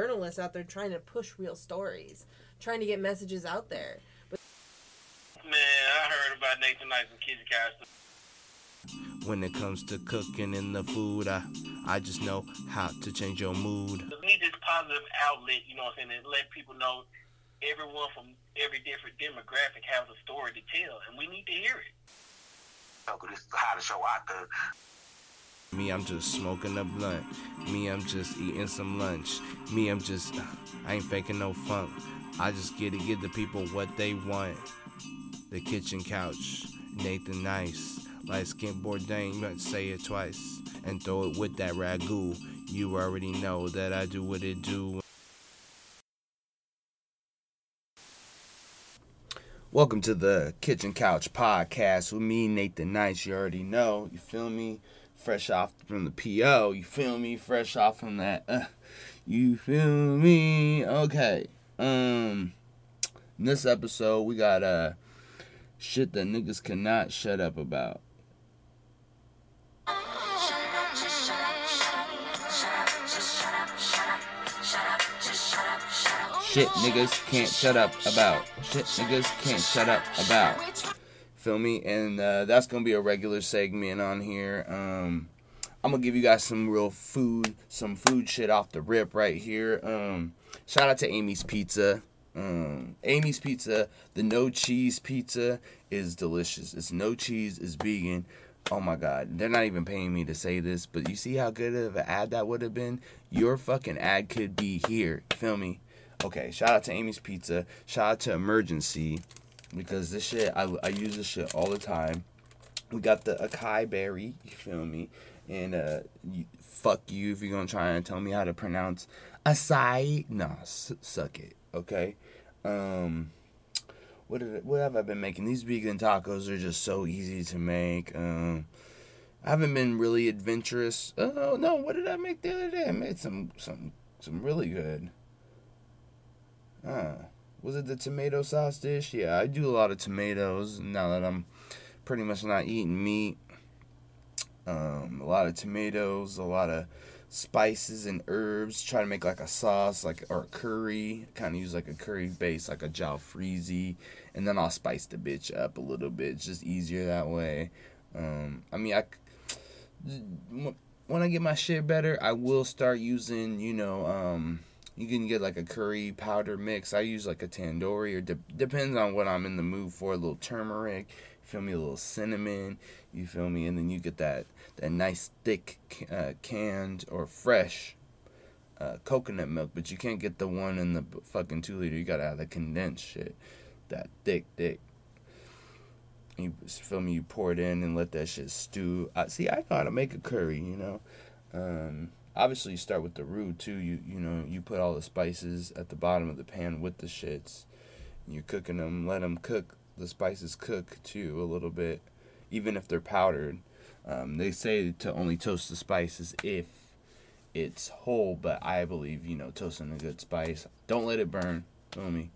journalists out there trying to push real stories, trying to get messages out there. But Man, I heard about Nathan Nice and Kitchen Couch. When it comes to cooking and the food, I, I just know how to change your mood. We need this positive outlet, you know what I'm saying, and let people know everyone from every different demographic has a story to tell, and we need to hear it. This is how the show out there. Me, I'm just smoking a blunt. Me, I'm just eating some lunch. Me, I'm just, I ain't faking no funk. I just get to give the people what they want. The kitchen couch, Nathan Nice, light skin Bourdain, you might say it twice, and throw it with that ragu. You already know that I do what it do. Welcome to the Kitchen Couch Podcast with me, Nathan Nice. You already know, you feel me? Fresh off from the PO, you feel me? Fresh off from that, uh, you feel me? Okay. Um, in this episode, we got uh shit that niggas cannot shut up about. Shit niggas can't shut up about. Shit niggas can't shut up about. Feel me? And uh, that's gonna be a regular segment on here. Um, I'm gonna give you guys some real food, some food shit off the rip right here. Um, shout out to Amy's Pizza. Um, Amy's Pizza, the no cheese pizza is delicious. It's no cheese, it's vegan. Oh my god, they're not even paying me to say this, but you see how good of an ad that would have been? Your fucking ad could be here. Feel me? Okay, shout out to Amy's Pizza. Shout out to Emergen-C because this shit I, I use this shit all the time. We got the acai berry, you feel me? And uh, you, fuck you if you're gonna try and tell me how to pronounce acai. No, s- suck it. Okay. Um, what did what have I been making? These vegan tacos are just so easy to make. Um, I haven't been really adventurous. Oh no, what did I make the other day? I made some some some really good. Uh, was it the tomato sauce dish? Yeah, I do a lot of tomatoes now that I'm pretty much not eating meat. Um, a lot of tomatoes, a lot of spices and herbs. Try to make like a sauce, like or a curry. Kind of use like a curry base, like a jalfrezi, and then I'll spice the bitch up a little bit. It's just easier that way. Um, I mean, I when I get my shit better, I will start using, you know, um, you can get like a curry powder mix. I use like a tandoori, or de- depends on what I'm in the mood for. A little turmeric, you feel me? A little cinnamon, you feel me? And then you get that that nice thick uh, canned or fresh uh, coconut milk, but you can't get the one in the fucking two liter. You gotta have the condensed shit, that thick, thick. You feel me? You pour it in and let that shit stew. I see. I to make a curry. You know. Um, obviously you start with the roux too. You you know you put all the spices at the bottom of the pan with the shits. You're cooking them. Let them cook. The spices cook too a little bit, even if they're powdered. Um, they say to only toast the spices if it's whole, but I believe you know toasting a good spice. Don't let it burn. Feel me.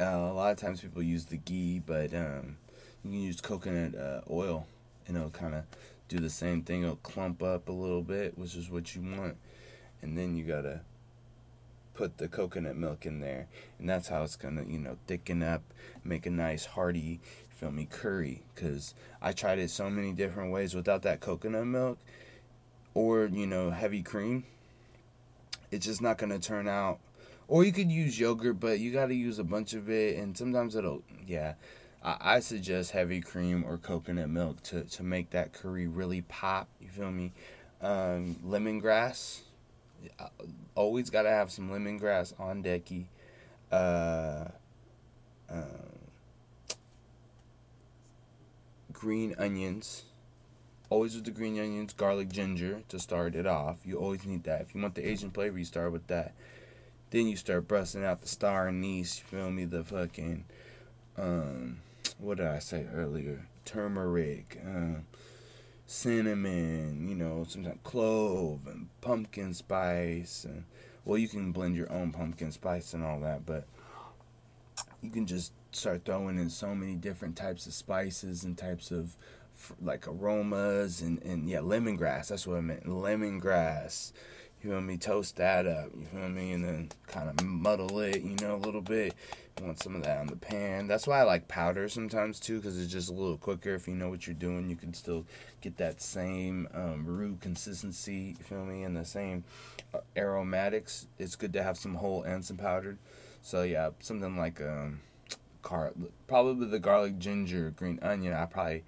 Uh, a lot of times people use the ghee, but um, you can use coconut uh, oil, You it'll kind of do the same thing. It'll clump up a little bit, which is what you want. And then you gotta put the coconut milk in there. And that's how it's gonna, you know, thicken up, make a nice hearty, feel me, curry. Cause I tried it so many different ways without that coconut milk or, you know, heavy cream. It's just not gonna turn out. Or you could use yogurt, but you gotta use a bunch of it and sometimes it'll yeah. I suggest heavy cream or coconut milk to, to make that curry really pop. You feel me? Um, lemongrass. Always got to have some lemongrass on decky. Uh, uh, green onions. Always with the green onions, garlic, ginger to start it off. You always need that. If you want the Asian flavor, you start with that. Then you start busting out the star anise. You feel me? The fucking um, what did I say earlier? Turmeric, uh, cinnamon, you know, sometimes clove and pumpkin spice. And, well, you can blend your own pumpkin spice and all that, but you can just start throwing in so many different types of spices and types of like aromas and, and yeah, lemongrass. That's what I meant. Lemongrass. You feel me? Toast that up. You feel me? And then kind of muddle it, you know, a little bit. You want some of that on the pan. That's why I like powder sometimes too, because it's just a little quicker. If you know what you're doing, you can still get that same um, roux consistency. You feel me? And the same uh, aromatics. It's good to have some whole and some powdered. So yeah, something like um, car probably the garlic, ginger, green onion. I probably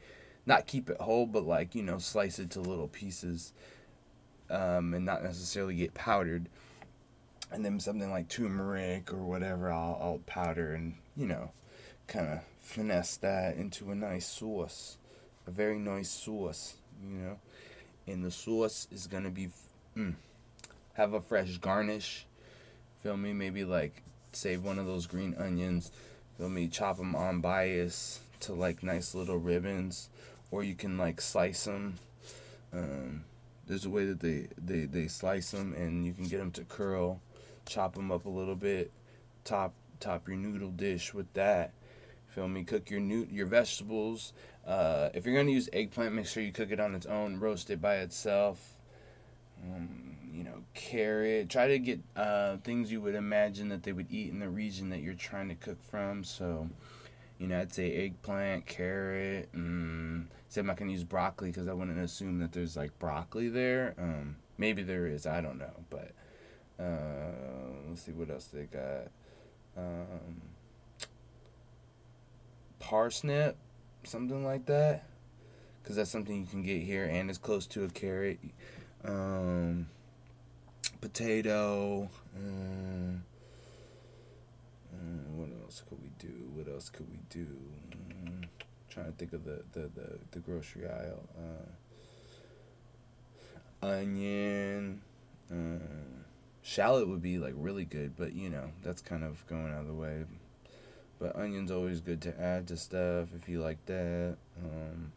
not keep it whole, but like you know, slice it to little pieces um, and not necessarily get powdered. And then something like turmeric or whatever, I'll, I'll powder and, you know, kind of finesse that into a nice sauce. A very nice sauce, you know. And the sauce is going to be, mm, have a fresh garnish. Feel me? Maybe like save one of those green onions. Feel me? Chop them on bias to like nice little ribbons. Or you can like slice them. Um, there's a way that they, they, they slice them and you can get them to curl, chop them up a little bit, top top your noodle dish with that. Feel me? Cook your new your vegetables. Uh, if you're gonna use eggplant, make sure you cook it on its own, roast it by itself. Um, you know, carrot. Try to get uh, things you would imagine that they would eat in the region that you're trying to cook from. So, you know, I'd say eggplant, carrot. Mm, I'm not gonna use broccoli because I wouldn't assume that there's like broccoli there. Um, maybe there is. I don't know, but uh, let's see what else they got. Um, parsnip, something like that, because that's something you can get here and it's close to a carrot. Um, potato. Uh, what else could we do? What else could we do? Mm, trying to think of the the the, the grocery aisle. Uh, onion. Uh, shallot would be like really good, but you know that's kind of going out of the way. But onion's always good to add to stuff if you like that. Um,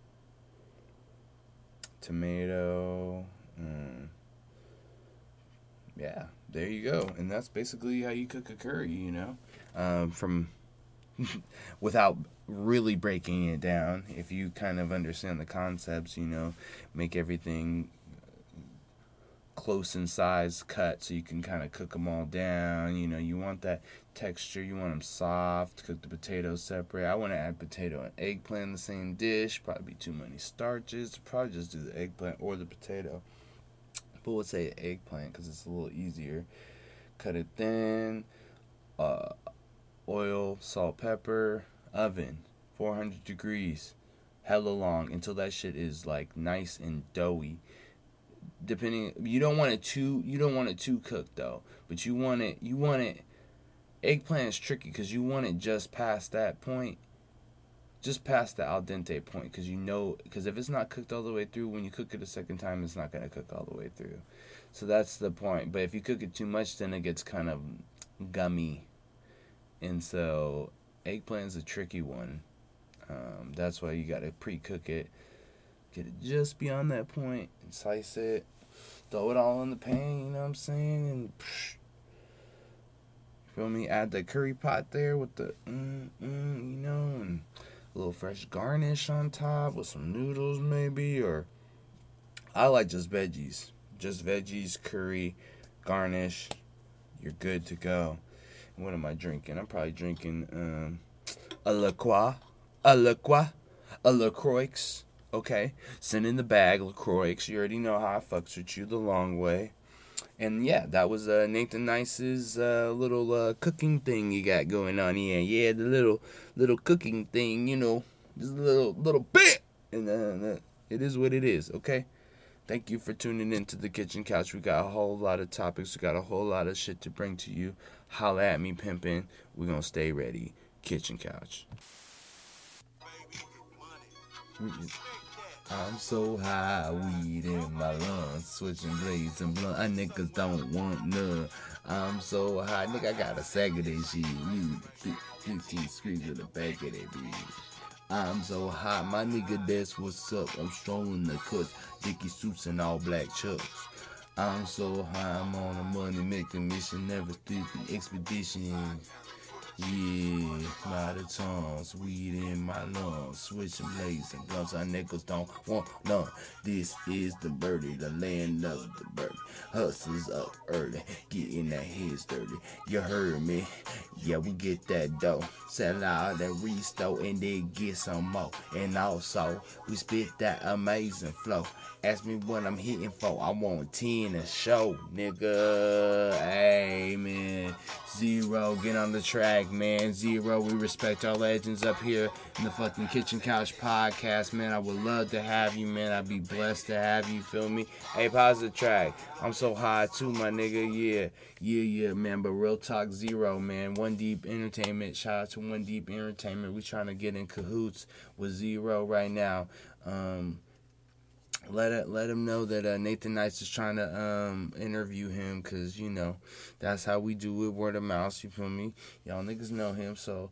tomato. Um, yeah, there you go, and that's basically how you cook a curry. You know, um, from without really breaking it down. If you kind of understand the concepts, you know, make everything close in size cut so you can kind of cook them all down. You know, you want that texture, you want them soft. Cook the potatoes separate. I want to add potato and eggplant in the same dish. Probably be too many starches. Probably just do the eggplant or the potato. But we'll say eggplant because it's a little easier. Cut it thin. Uh, oil, salt, pepper, oven, 400 degrees, hella long until that shit is like nice and doughy. Depending, you don't want it too, you don't want it too cooked though, but you want it, you want it. Eggplant is tricky because you want it just past that point, just past the al dente point, because you know, because if it's not cooked all the way through, when you cook it a second time, it's not gonna cook all the way through. So that's the point. But if you cook it too much, then it gets kind of gummy and so eggplant's a tricky one. Um, that's why you gotta pre-cook it, get it just beyond that point, and slice it, throw it all in the pan. You know what I'm saying? And psh, feel me? Add the curry pot there with the mm, mm, a little fresh garnish on top with some noodles maybe, or I like just veggies, just veggies, curry, garnish. You're good to go. What am I drinking? I'm probably drinking um, a La Croix, a La Croix, a LaCroix. Okay, send in the bag, LaCroix. You already know how I fucks with you the long way. And yeah, that was uh, Nathan Nice's uh, little uh, cooking thing you got going on here. Yeah, the little little cooking thing, you know, just a little little bit, and uh, it is what it is. Okay. Thank you for tuning in to the Kitchen Couch. We got a whole lot of topics. We got a whole lot of shit to bring to you. Holla at me, pimpin'. We're gonna stay ready. Kitchen Couch. I'm so high, weed in my lungs, switching blades and blunt. I niggas don't want none. I'm so high, nigga. I got a sack of that shit. You 15 screens with the back of that bitch. I'm so hot, my nigga, that's what's up. I'm strolling the cuts, dicky suits and all black chucks. I'm so high, I'm on a money making mission, never sleeping expedition. Yeah, my the tongues, weed in my lungs, switching blades and guns. Our niggas don't want none. This is the birdie, the land of the birdie. Hustlers up early, getting that heads dirty. You heard me? Yeah, we get that dough. Sell out and restore and then get some more. And also, we spit that amazing flow. Ask me what I'm hitting for. I want 10 a show, nigga. Hey, man. Zero, get on the track, man. Zero, we respect our legends up here in the fucking Kitchen Couch podcast, man. I would love to have you, man. I'd be blessed to have you, feel me? Hey, the track. I'm so high too, my nigga. Yeah, yeah, yeah, man. But real talk, zero, man. One Deep Entertainment. Shout out to One Deep Entertainment. We trying to get in cahoots with Zero right now. Um, let it let him know that uh, Nathan Nice is trying to um interview him because you know that's how we do it word of mouth. You feel me? Y'all niggas know him, so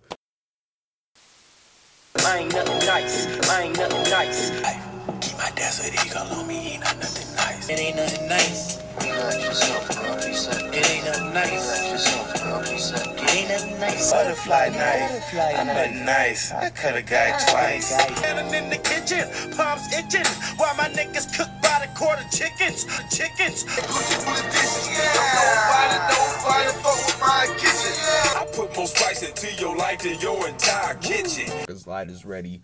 I ain't nothing nice. I ain't nothing nice. Keep my desert eagle on me, he not nothing nice. It ain't nothing nice. Relax yourself, bro. It ain't nothing nice. relax yourself, bro. It ain't nothing nice. butterfly knife. Butterfly I'm knife. nice. I cut a guy twice. Standing in the kitchen, palms itching, while my niggas cook by the quarter chickens, chickens. I put more spice into your life than your entire kitchen. Cause light is ready.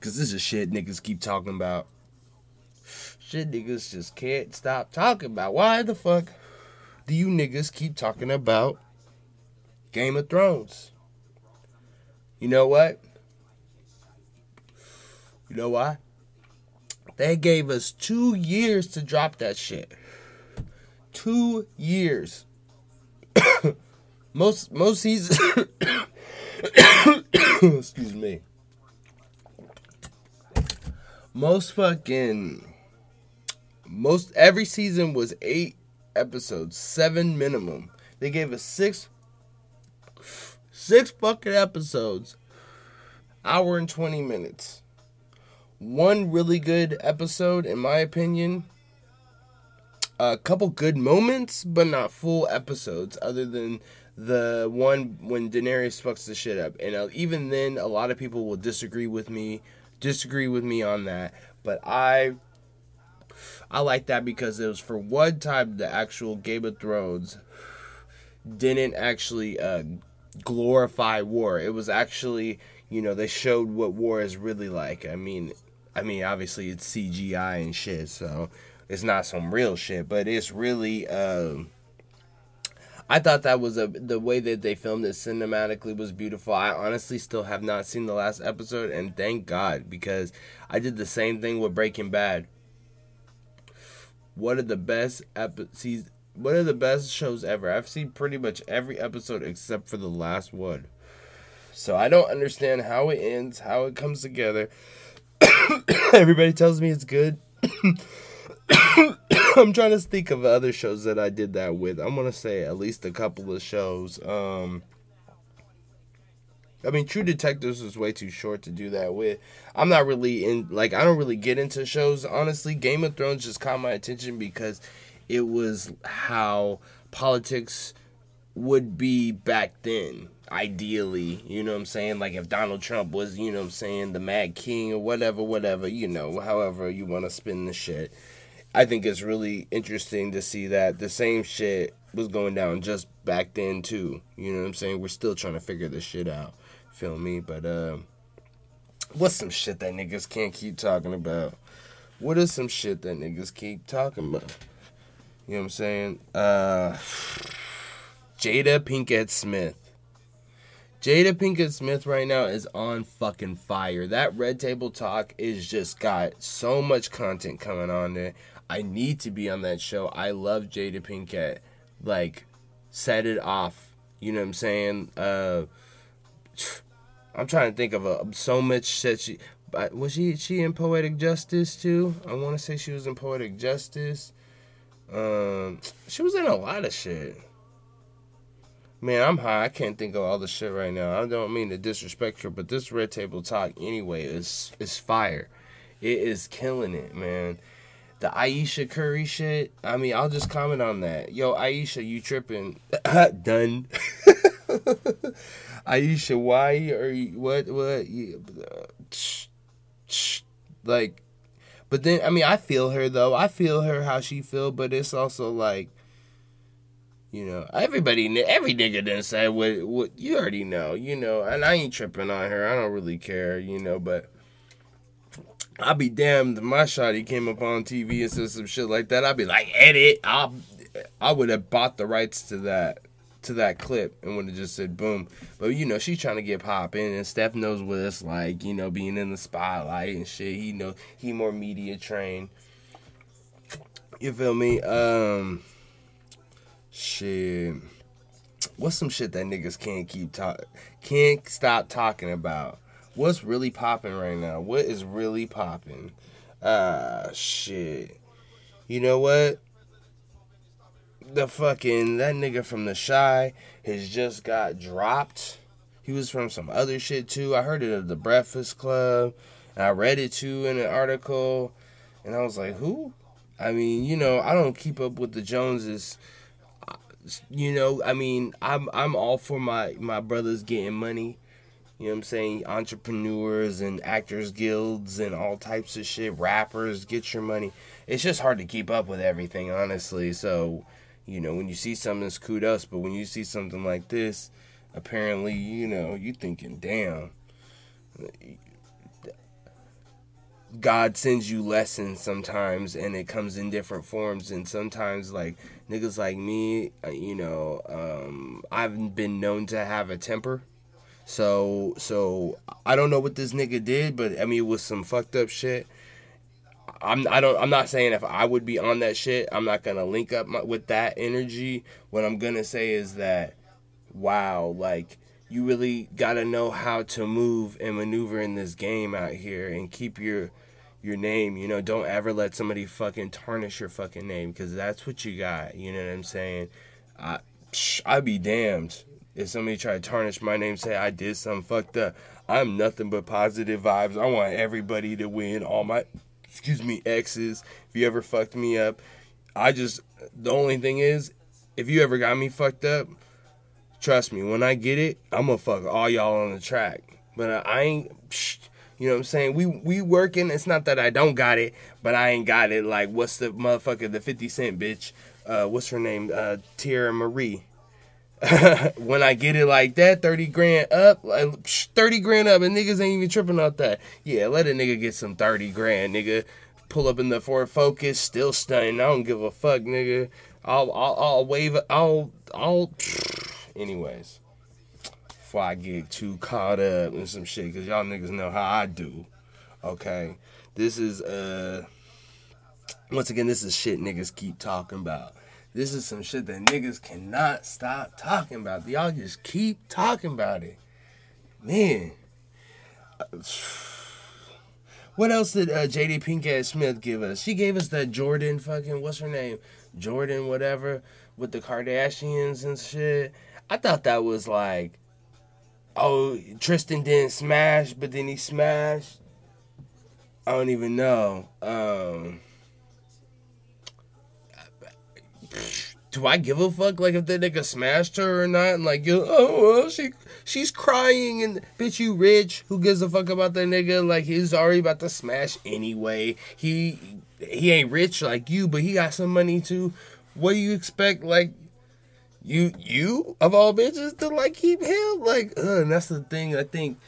Cause this is shit niggas keep talking about. Shit niggas just can't stop talking about. Why the fuck do you niggas keep talking about Game of Thrones? You know what? You know why? They gave us two years to drop that shit. Two years. most most seasons excuse me. Most fucking most every season was eight episodes, seven minimum. They gave us six six fucking episodes, hour and twenty minutes. One really good episode, in my opinion. A couple good moments, but not full episodes, other than the one when Daenerys fucks the shit up. And uh, even then, a lot of people will disagree with me, disagree with me on that. But I, I like that because it was for one time the actual Game of Thrones didn't actually uh, glorify war. It was actually, you know, they showed what war is really like. I mean, I mean, obviously it's CGI and shit, so it's not some real shit, but it's really. Um, I thought that was a the way that they filmed it cinematically was beautiful. I honestly still have not seen the last episode, and thank God because I did the same thing with Breaking Bad. One of the best episodes, one of the best shows ever. I've seen pretty much every episode except for the last one. So I don't understand how it ends, how it comes together. Everybody tells me it's good. I'm trying to think of other shows that I did that with. I'm gonna say at least a couple of shows. Um, I mean, True Detectives was way too short to do that with. I'm not really in like I don't really get into shows honestly. Game of Thrones just caught my attention because it was how politics would be back then. Ideally, you know what I'm saying? Like if Donald Trump was, you know what I'm saying, the Mad King or whatever, whatever, you know, however you want to spin the shit. I think it's really interesting to see that the same shit was going down just back then too. You know what I'm saying? We're still trying to figure this shit out. Feel me? But um what's some shit that niggas can't keep talking about? What is some shit that niggas keep talking about? You know what I'm saying? Uh Jada Pinkett Smith. Jada Pinkett Smith right now is on fucking fire. That Red Table Talk is just got so much content coming on there. I need to be on that show. I love Jada Pinkett. Like, set it off. You know what I'm saying? Uh, I'm trying to think of a, so much shit she. But was she she in Poetic Justice too? I want to say she was in Poetic Justice. Um, she was in a lot of shit. Man, I'm high. I can't think of all the shit right now. I don't mean to disrespect her, but this Red Table Talk anyway is is fire. It is killing it, man. The Ayesha Curry shit. I mean, I'll just comment on that. Yo, Aisha, you tripping? Done. Ayesha, why are you what what you, uh, tsh, tsh, like? But then I mean I feel her though. I feel her how she feel, but it's also like. You know, everybody, every nigga done say what what you already know, you know, and I ain't tripping on her. I don't really care, you know, but I'll be damned if my shotty came up on TV and said some shit like that. I'd be like, edit. I I would have bought the rights to that to that clip and would have just said boom. But you know, she's trying to get popping and Steph knows what it's like, you know, being in the spotlight and shit. He know he more media trained. You feel me? Um shit. What's some shit that niggas can't keep talk can't stop talking about? What's really popping right now? What is really popping? Ah, shit. You know what? The fucking that nigga from the Chi has just got dropped. He was from some other shit too. I heard it at the Breakfast Club. And I read it too in an article. And I was like, who? I mean, you know, I don't keep up with the Joneses. You know, I mean, I'm I'm all for my my brothers getting money. You know what I'm saying? Entrepreneurs and actors guilds and all types of shit. Rappers, get your money. It's just hard to keep up with everything, honestly. So, you know, when you see something, it's kudos. But when you see something like this, apparently, you know, you thinking, damn. God sends you lessons sometimes, and it comes in different forms. And sometimes, like niggas like me, uh, you know, um, I've been known to have a temper. So, so I don't know what this nigga did, but I mean, it was some fucked up shit. I'm I don't I'm not saying if I would be on that shit, I'm not gonna link up my, with that energy. What I'm gonna say is that, wow, like you really gotta know how to move and maneuver in this game out here and keep your your name. You know, don't ever let somebody fucking tarnish your fucking name because that's what you got. You know what I'm saying? I psh, I'd be damned if somebody tried to tarnish my name, say I did something fucked up. I'm nothing but positive vibes. I want everybody to win. All my excuse me, exes. If you ever fucked me up, I just the only thing is, if you ever got me fucked up, trust me, when I get it, I'm gonna fuck all y'all on the track. But I ain't, psh, you know what I'm saying? We we working. It's not that I don't got it, but I ain't got it. Like what's the motherfucker, the 50 Cent bitch? Uh, what's her name? Uh, Teairra Mari. when I get it like that, 30 grand up, like, 30 grand up, and niggas ain't even tripping off that. Yeah, let a nigga get some 30 grand, nigga. Pull up in the Ford Focus, still stunning. I don't give a fuck, nigga. I'll, I'll, I'll wave, I'll, I'll, anyways. Before I get too caught up in some shit, because y'all niggas know how I do. Okay? This is, uh, once again, this is shit niggas keep talking about. This is some shit that niggas cannot stop talking about. Y'all just keep talking about it. Man. What else did uh, Jada Pinkett Smith give us? She gave us that Jordyn fucking, what's her name? Jordyn, whatever, with the Kardashians and shit. I thought that was like, oh, Tristan didn't smash, but then he smashed. I don't even know. Um, do I give a fuck like if that nigga smashed her or not? And like, oh well, she she's crying and bitch, you rich? Who gives a fuck about that nigga? Like he's already about to smash anyway. He he ain't rich like you, but he got some money too. What do you expect? Like you you of all bitches to like keep him? Like, uh, and that's the thing. I think.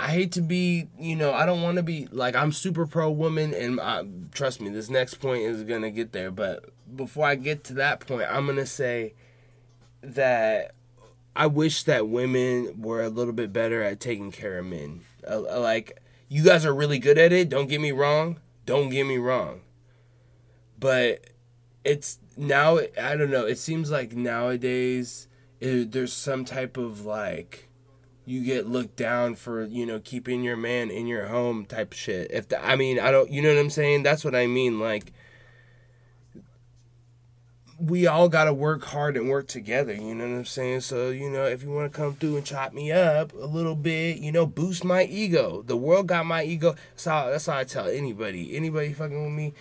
I hate to be, you know, I don't want to be like I'm super pro woman, and I, trust me, this next point is gonna get there. But before I get to that point, I'm gonna say that I wish that women were a little bit better at taking care of men. Uh, like you guys are really good at it. Don't get me wrong. Don't get me wrong. But it's now. I don't know. It seems like nowadays it, there's some type of like you get looked down for you know keeping your man in your home type shit. If the, i mean i don't you know what i'm saying? That's what i mean like we all got to work hard and work together you know what i'm saying? So you know if you want to come through and chop me up a little bit you know boost my ego. The world got my ego. That's how that's how i tell anybody. Anybody fucking with me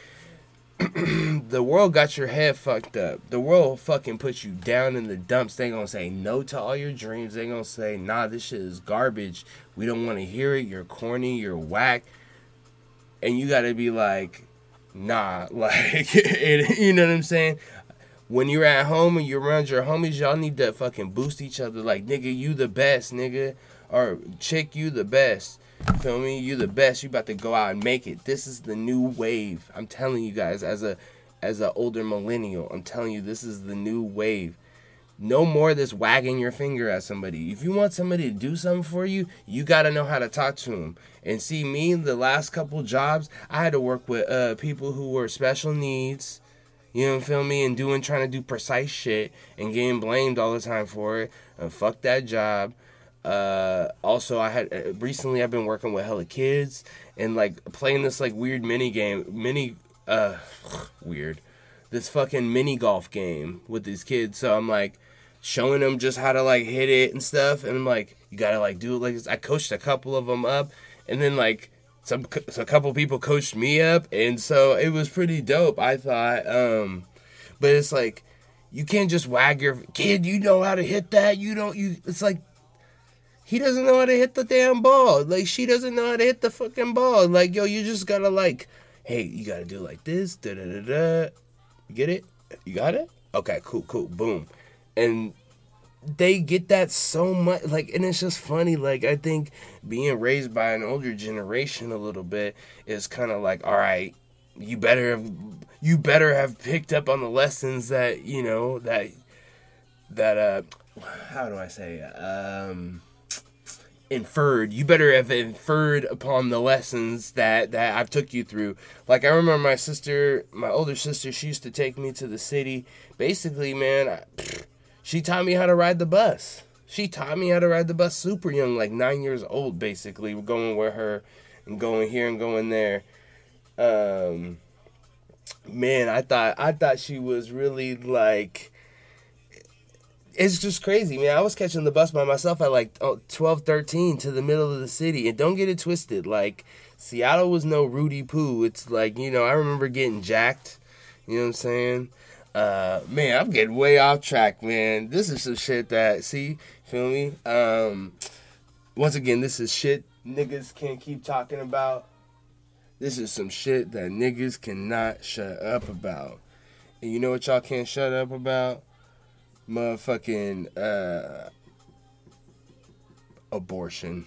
the world got your head fucked up. The world fucking puts you down in the dumps. They gonna say no to all your dreams. They gonna say, nah, this shit is garbage. We don't want to hear it. You're corny. You're whack. And you gotta be like, nah, like, you know what I'm saying? When you're at home and you're around your homies, y'all need to fucking boost each other. Like, nigga, you the best, nigga. Or chick, you the best. Feel me? You the best. You about to go out and make it. This is the new wave. I'm telling you guys, as a as an older millennial, I'm telling you, this is the new wave. No more this wagging your finger at somebody. If you want somebody to do something for you, you got to know how to talk to them. And see, me, the last couple jobs, I had to work with uh, people who were special needs. You know, feel me? And doing, trying to do precise shit and getting blamed all the time for it. And fuck that job. Uh, also, I had uh, recently I've been working with hella kids and like playing this like weird mini game, mini uh, weird, this fucking mini golf game with these kids. So I'm like showing them just how to like hit it and stuff, and I'm like, you gotta like do it like this. I coached a couple of them up, and then like some so a couple people coached me up, and so it was pretty dope. I thought, um, but it's like you can't just wag your kid. You know how to hit that. You don't. You. It's like he doesn't know how to hit the damn ball. Like she doesn't know how to hit the fucking ball. Like yo, you just gotta like, hey, you gotta do like this. Da da da da. Get it? You got it? Okay, cool, cool, boom, and they get that so much. Like, and it's just funny. Like I think being raised by an older generation a little bit is kind of like, all right, you better have you better have picked up on the lessons that you know that that uh how do I say um inferred you better have inferred upon the lessons that that I've took you through. Like I remember my sister my older sister she used to take me to the city. Basically man I, she taught me how to ride the bus. She taught me how to ride the bus super young like 9 years old basically going with her and going here and going there. Um man I thought I thought she was really like it's just crazy, man. I was catching the bus by myself at like oh, 12, 13 to the middle of the city. And don't get it twisted. Like, Seattle was no Rudy Poo. It's like, you know, I remember getting jacked. You know what I'm saying? Uh, man, I'm getting way off track, man. This is some shit that, see, feel me? Um, once again, this is shit niggas can't keep talking about. This is some shit that niggas cannot shut up about. And you know what y'all can't shut up about? Motherfucking uh, abortion.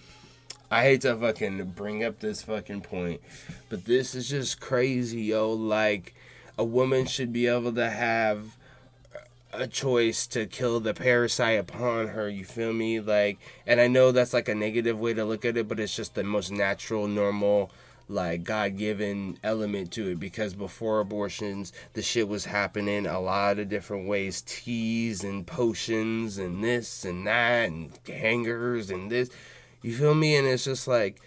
I hate to fucking bring up this fucking point, but this is just crazy, yo. Like, a woman should be able to have a choice to kill the parasite upon her, you feel me? Like, and I know that's like a negative way to look at it, but it's just the most natural, normal like God given element to it because before abortions, the shit was happening a lot of different ways teas and potions and this and that and hangers and this. You feel me? And it's just like,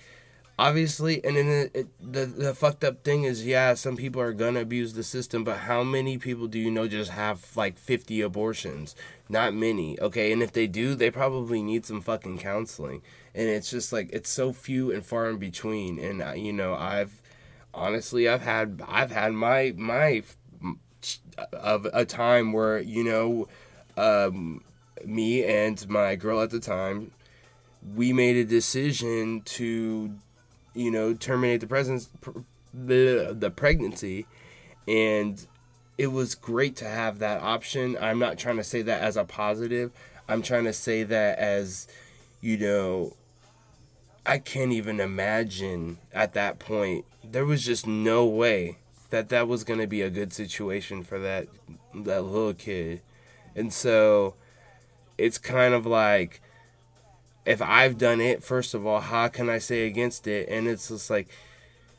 obviously, and then it, it, the, the fucked up thing is, yeah, some people are gonna abuse the system, but how many people do you know just have like 50 abortions? Not many, okay? And if they do, they probably need some fucking counseling and it's just like it's so few and far in between and uh, you know i've honestly i've had i've had my my of a time where you know um, me and my girl at the time we made a decision to you know terminate the presence the pregnancy and it was great to have that option i'm not trying to say that as a positive i'm trying to say that as you know I can't even imagine at that point. There was just no way that that was going to be a good situation for that that little kid. And so it's kind of like if I've done it, first of all, how can I say against it? And it's just like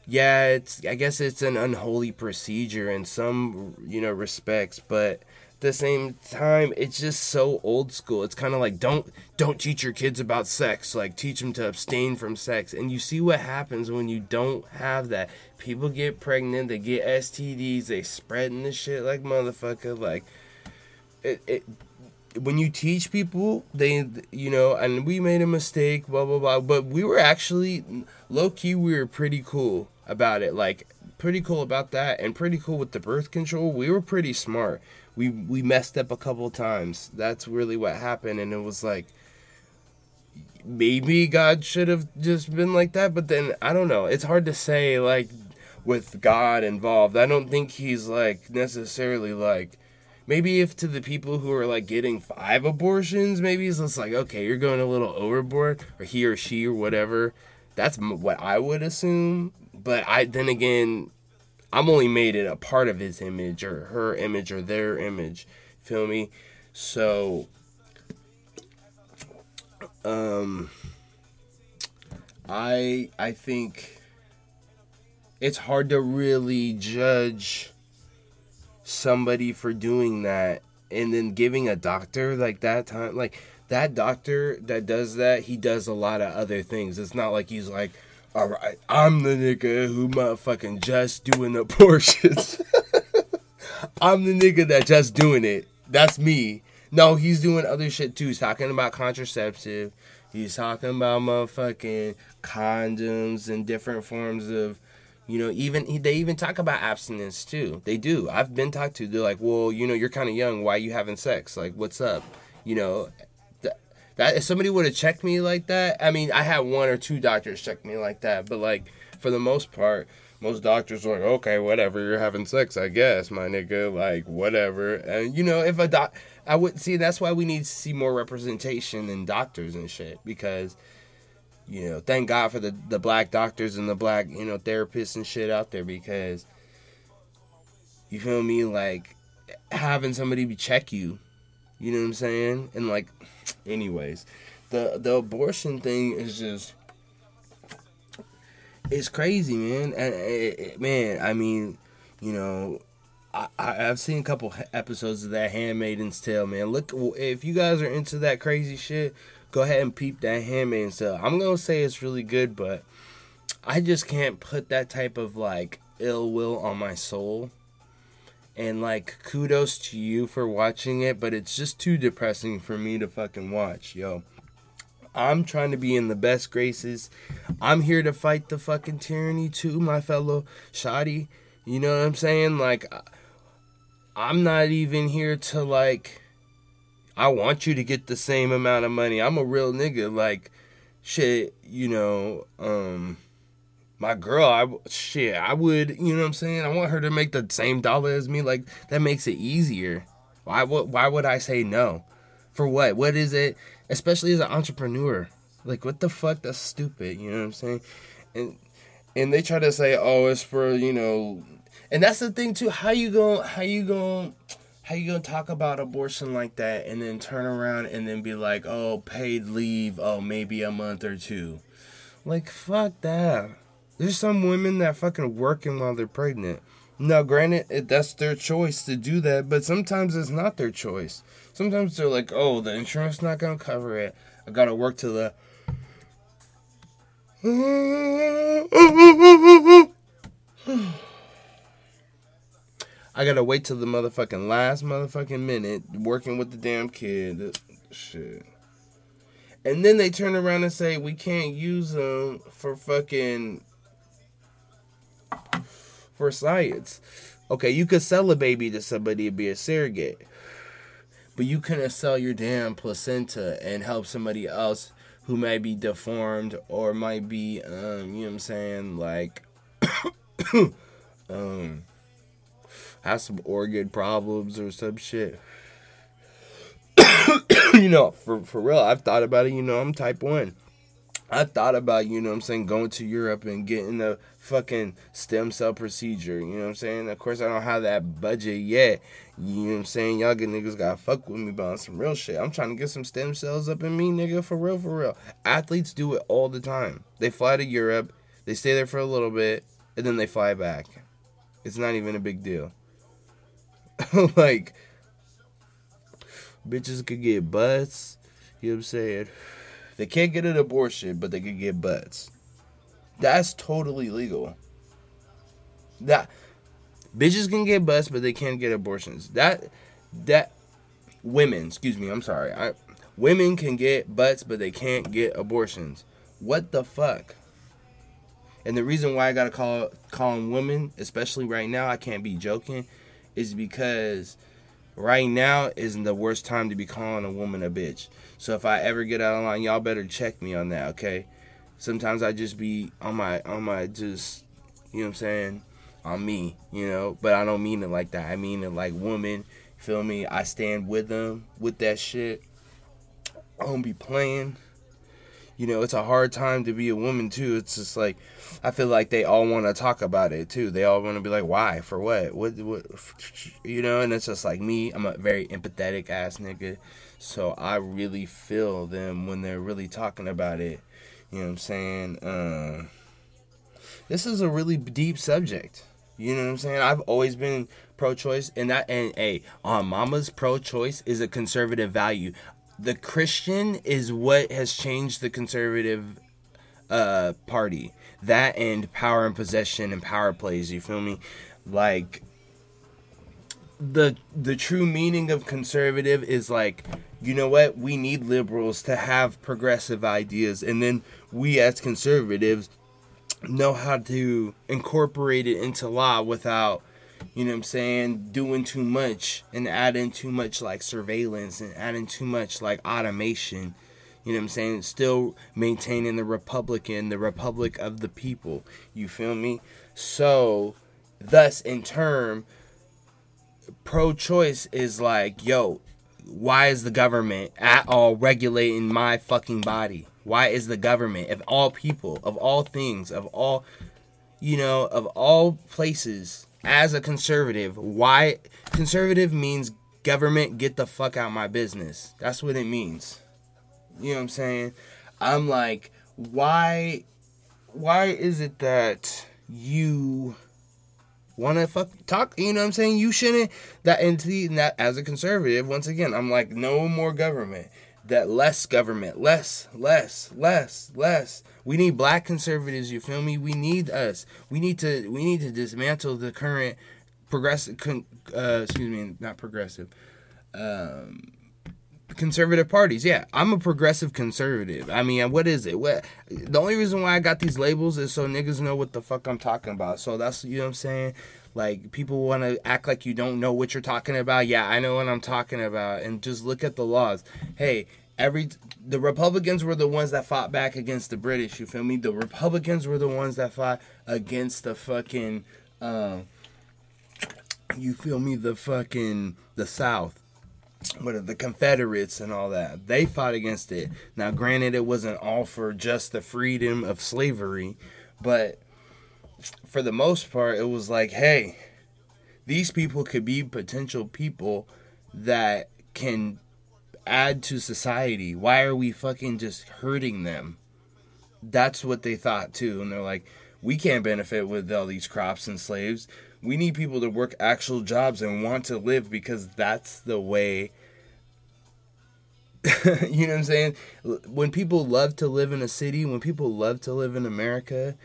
yeah, it's I guess it's an unholy procedure in some, you know, respects, but at the same time it's just so old school. It's kind of like don't don't teach your kids about sex. Like teach them to abstain from sex. And you see what happens when you don't have that. People get pregnant they get stds they spreading the shit like motherfucker like it, it when you teach people they you know and we made a mistake blah blah blah but we were actually low key we were pretty cool about it like pretty cool about that, and pretty cool with the birth control. We were pretty smart. We we messed up a couple times. That's really what happened, and it was like maybe God should have just been like that, but then I don't know. It's hard to say like with God involved. I don't think he's like necessarily like maybe if to the people who are like getting five abortions, maybe it's just like okay, you're going a little overboard, or he or she or whatever. That's what I would assume. But I then again, I'm only made it a part of his image or her image or their image. Feel me? So um I I think it's hard to really judge somebody for doing that and then giving a doctor like that time like that doctor that does that he does a lot of other things. It's not like he's like all right i'm the nigga who motherfucking just doing abortions. I'm the nigga that just doing it. That's me. No he's doing other shit too. He's talking about contraceptive. He's talking about motherfucking condoms and different forms of you know, even they even talk about abstinence too. They do. I've been talked to. They're like, well, you know, you're kind of young. Why you having sex? Like, what's up? You know, that, that if somebody would have checked me like that, I mean, I had one or two doctors check me like that, but like for the most part, most doctors are like, okay, whatever, you're having sex, I guess, my nigga, like whatever. And you know, if a doc, I would see that's why we need to see more representation in doctors and shit because you know, thank God for the, the black doctors and the black, you know, therapists and shit out there because you feel me? Like having somebody check you, you know what I'm saying? And like, anyways, the the abortion thing is just it's crazy, man. And it, it- man, I mean, you know, I, I I've seen a couple episodes of that Handmaiden's Tale, man. Look, if you guys are into that crazy shit, go ahead and peep that Handmaiden's Tale. I'm gonna say it's really good, but I just can't put that type of like ill will on my soul. And like, kudos to you for watching it, but it's just too depressing for me to fucking watch, yo. I'm trying to be in the best graces. I'm here to fight the fucking tyranny too, my fellow shoddy. You know what I'm saying? Like, I'm not even here to like. I want you to get the same amount of money. I'm a real nigga. Like, shit, you know, um, my girl, I shit, I would, you know what I'm saying? I want her to make the same dollar as me. Like, that makes it easier. Why would why would I say no? For what? What is it? Especially as an entrepreneur. Like, what the fuck? That's stupid. You know what I'm saying? And and they try to say, oh, it's for you know, and that's the thing too. How you going? How you going? How you gonna talk about abortion like that and then turn around and then be like, oh, paid leave, oh, maybe a month or two? Like, fuck that. There's some women that fucking working while they're pregnant. Now, granted, it, that's their choice to do that, but sometimes it's not their choice. Sometimes they're like, oh, the insurance not gonna cover it. I gotta work till the. I gotta wait till the motherfucking last motherfucking minute working with the damn kid. Shit. And then they turn around and say we can't use them for fucking for science. Okay, you could sell a baby to somebody to be a surrogate. But you couldn't sell your damn placenta and help somebody else who might be deformed or might be um, you know what I'm saying, like um have some organ problems or some shit. you know, for for real, I've thought about it, you know, I'm type 1. I thought about, you know I'm saying, going to Europe and getting a fucking stem cell procedure. You know I'm saying? Of course, I don't have that budget yet. You know I'm saying? Y'all get niggas gotta fuck with me on some real shit. I'm trying to get some stem cells up in me, nigga, for real, for real. Athletes do it all the time. They fly to Europe, they stay there for a little bit, and then they fly back. It's not even a big deal. like, bitches could get butts. You know what I'm saying? They can't get an abortion, but they could get butts. That's totally legal. That bitches can get butts, but they can't get abortions. That that women, excuse me, I'm sorry. I women can get butts, but they can't get abortions. What the fuck? And the reason why I gotta call call them women, especially right now, I can't be joking, is because right now isn't the worst time to be calling a woman a bitch. So if I ever get out of line, y'all better check me on that, okay? Sometimes I just be on my on my just you know what I'm saying, on me, you know, but I don't mean it like that. I mean it like woman, feel me? I stand with them with that shit. I don't be playing. You know, it's a hard time to be a woman too. It's just like I feel like they all want to talk about it too. They all want to be like, "Why? For what? What? What?" You know, and it's just like me. I'm a very empathetic ass nigga, so I really feel them when they're really talking about it. You know what I'm saying? Uh, this is a really deep subject. You know what I'm saying? I've always been pro-choice, and that and hey, on Mama's pro-choice is a conservative value. The Christian is what has changed the conservative uh party. That and power and possession and power plays. You feel me? Like the the true meaning of conservative is like you know what we need liberals to have progressive ideas and then we as conservatives know how to incorporate it into law without you know what I'm saying? Doing too much and adding too much like surveillance and adding too much like automation. You know what I'm saying? Still maintaining the republican the republic of the people. You feel me? So thus in turn pro-choice is like yo why is the government at all regulating my fucking body? Why is the government of all people of all things of all you know of all places as a conservative why conservative means government get the fuck out of my business. That's what it means. You know what i'm saying? I'm like why why is it that you want to fuck talk you know what i'm saying? You shouldn't that see, that as a conservative once again i'm like no more government. That less government less less less less we need black conservatives you feel me we need us we need to we need to dismantle the current progressive uh, excuse me not progressive um conservative parties. Yeah, I'm a progressive conservative. I mean, what is it? What the only reason why I got these labels is so niggas know what the fuck I'm talking about. So that's you know what I'm saying. Like people want to act like you don't know what you're talking about. Yeah, I know what I'm talking about, and just look at the laws. Hey, every the Republicans were the ones that fought back against the British. You feel me? The Republicans were the ones that fought against the fucking. Um, you feel me? The fucking the South what the Confederates and all that. They fought against it. Now, granted, it wasn't all for just the freedom of slavery, but for the most part, it was like, hey, these people could be potential people that can add to society. Why are we fucking just hurting them? That's what they thought too. And they're like, we can't benefit with all these crops and slaves. We need people to work actual jobs and want to live because that's the way. you know what I'm saying? When people love to live in a city, when people love to live in America,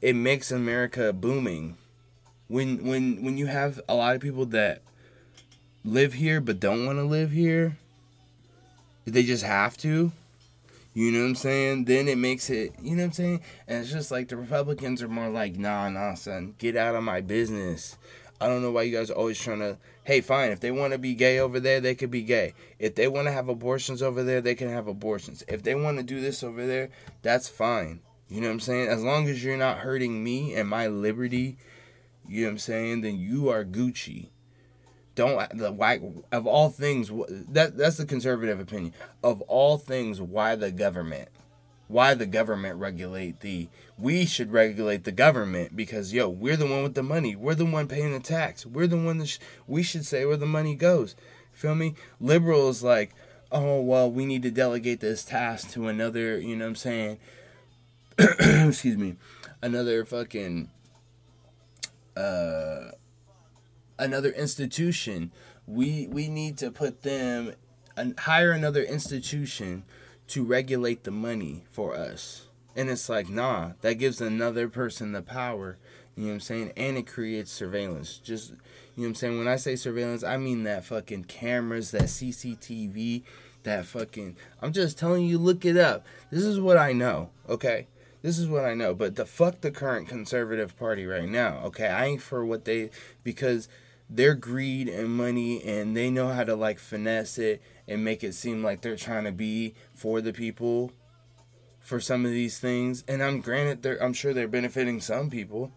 it makes America booming. When when when you have a lot of people that live here but don't want to live here, they just have to. You know what I'm saying? Then it makes it, you know what I'm saying? And it's just like the Republicans are more like, nah, nah, son, get out of my business. I don't know why you guys are always trying to, hey, fine, if they want to be gay over there, they could be gay. If they want to have abortions over there, they can have abortions. If they want to do this over there, that's fine. You know what I'm saying? As long as you're not hurting me and my liberty, you know what I'm saying, then you are Gucci don't the why of all things that that's the conservative opinion. Of all things why the government? Why the government regulate the we should regulate the government because yo we're the one with the money. We're the one paying the tax. We're the one that sh- we should say where the money goes. Feel me? Liberals like oh well we need to delegate this task to another you know what i'm saying? Excuse me. Another fucking uh another institution. We we need to put them and hire another institution to regulate the money for us. And it's like, nah, that gives another person the power. You know what I'm saying? And it creates surveillance. Just you know what I'm saying? When I say surveillance, I mean that fucking cameras, that CCTV, that fucking I'm just telling you look it up. This is what I know, okay? This is what I know. But the fuck the current conservative party right now. Okay, I ain't for what they because their greed and money and they know how to like finesse it and make it seem like they're trying to be for the people for some of these things. And I'm granted they're I'm sure they're benefiting some people,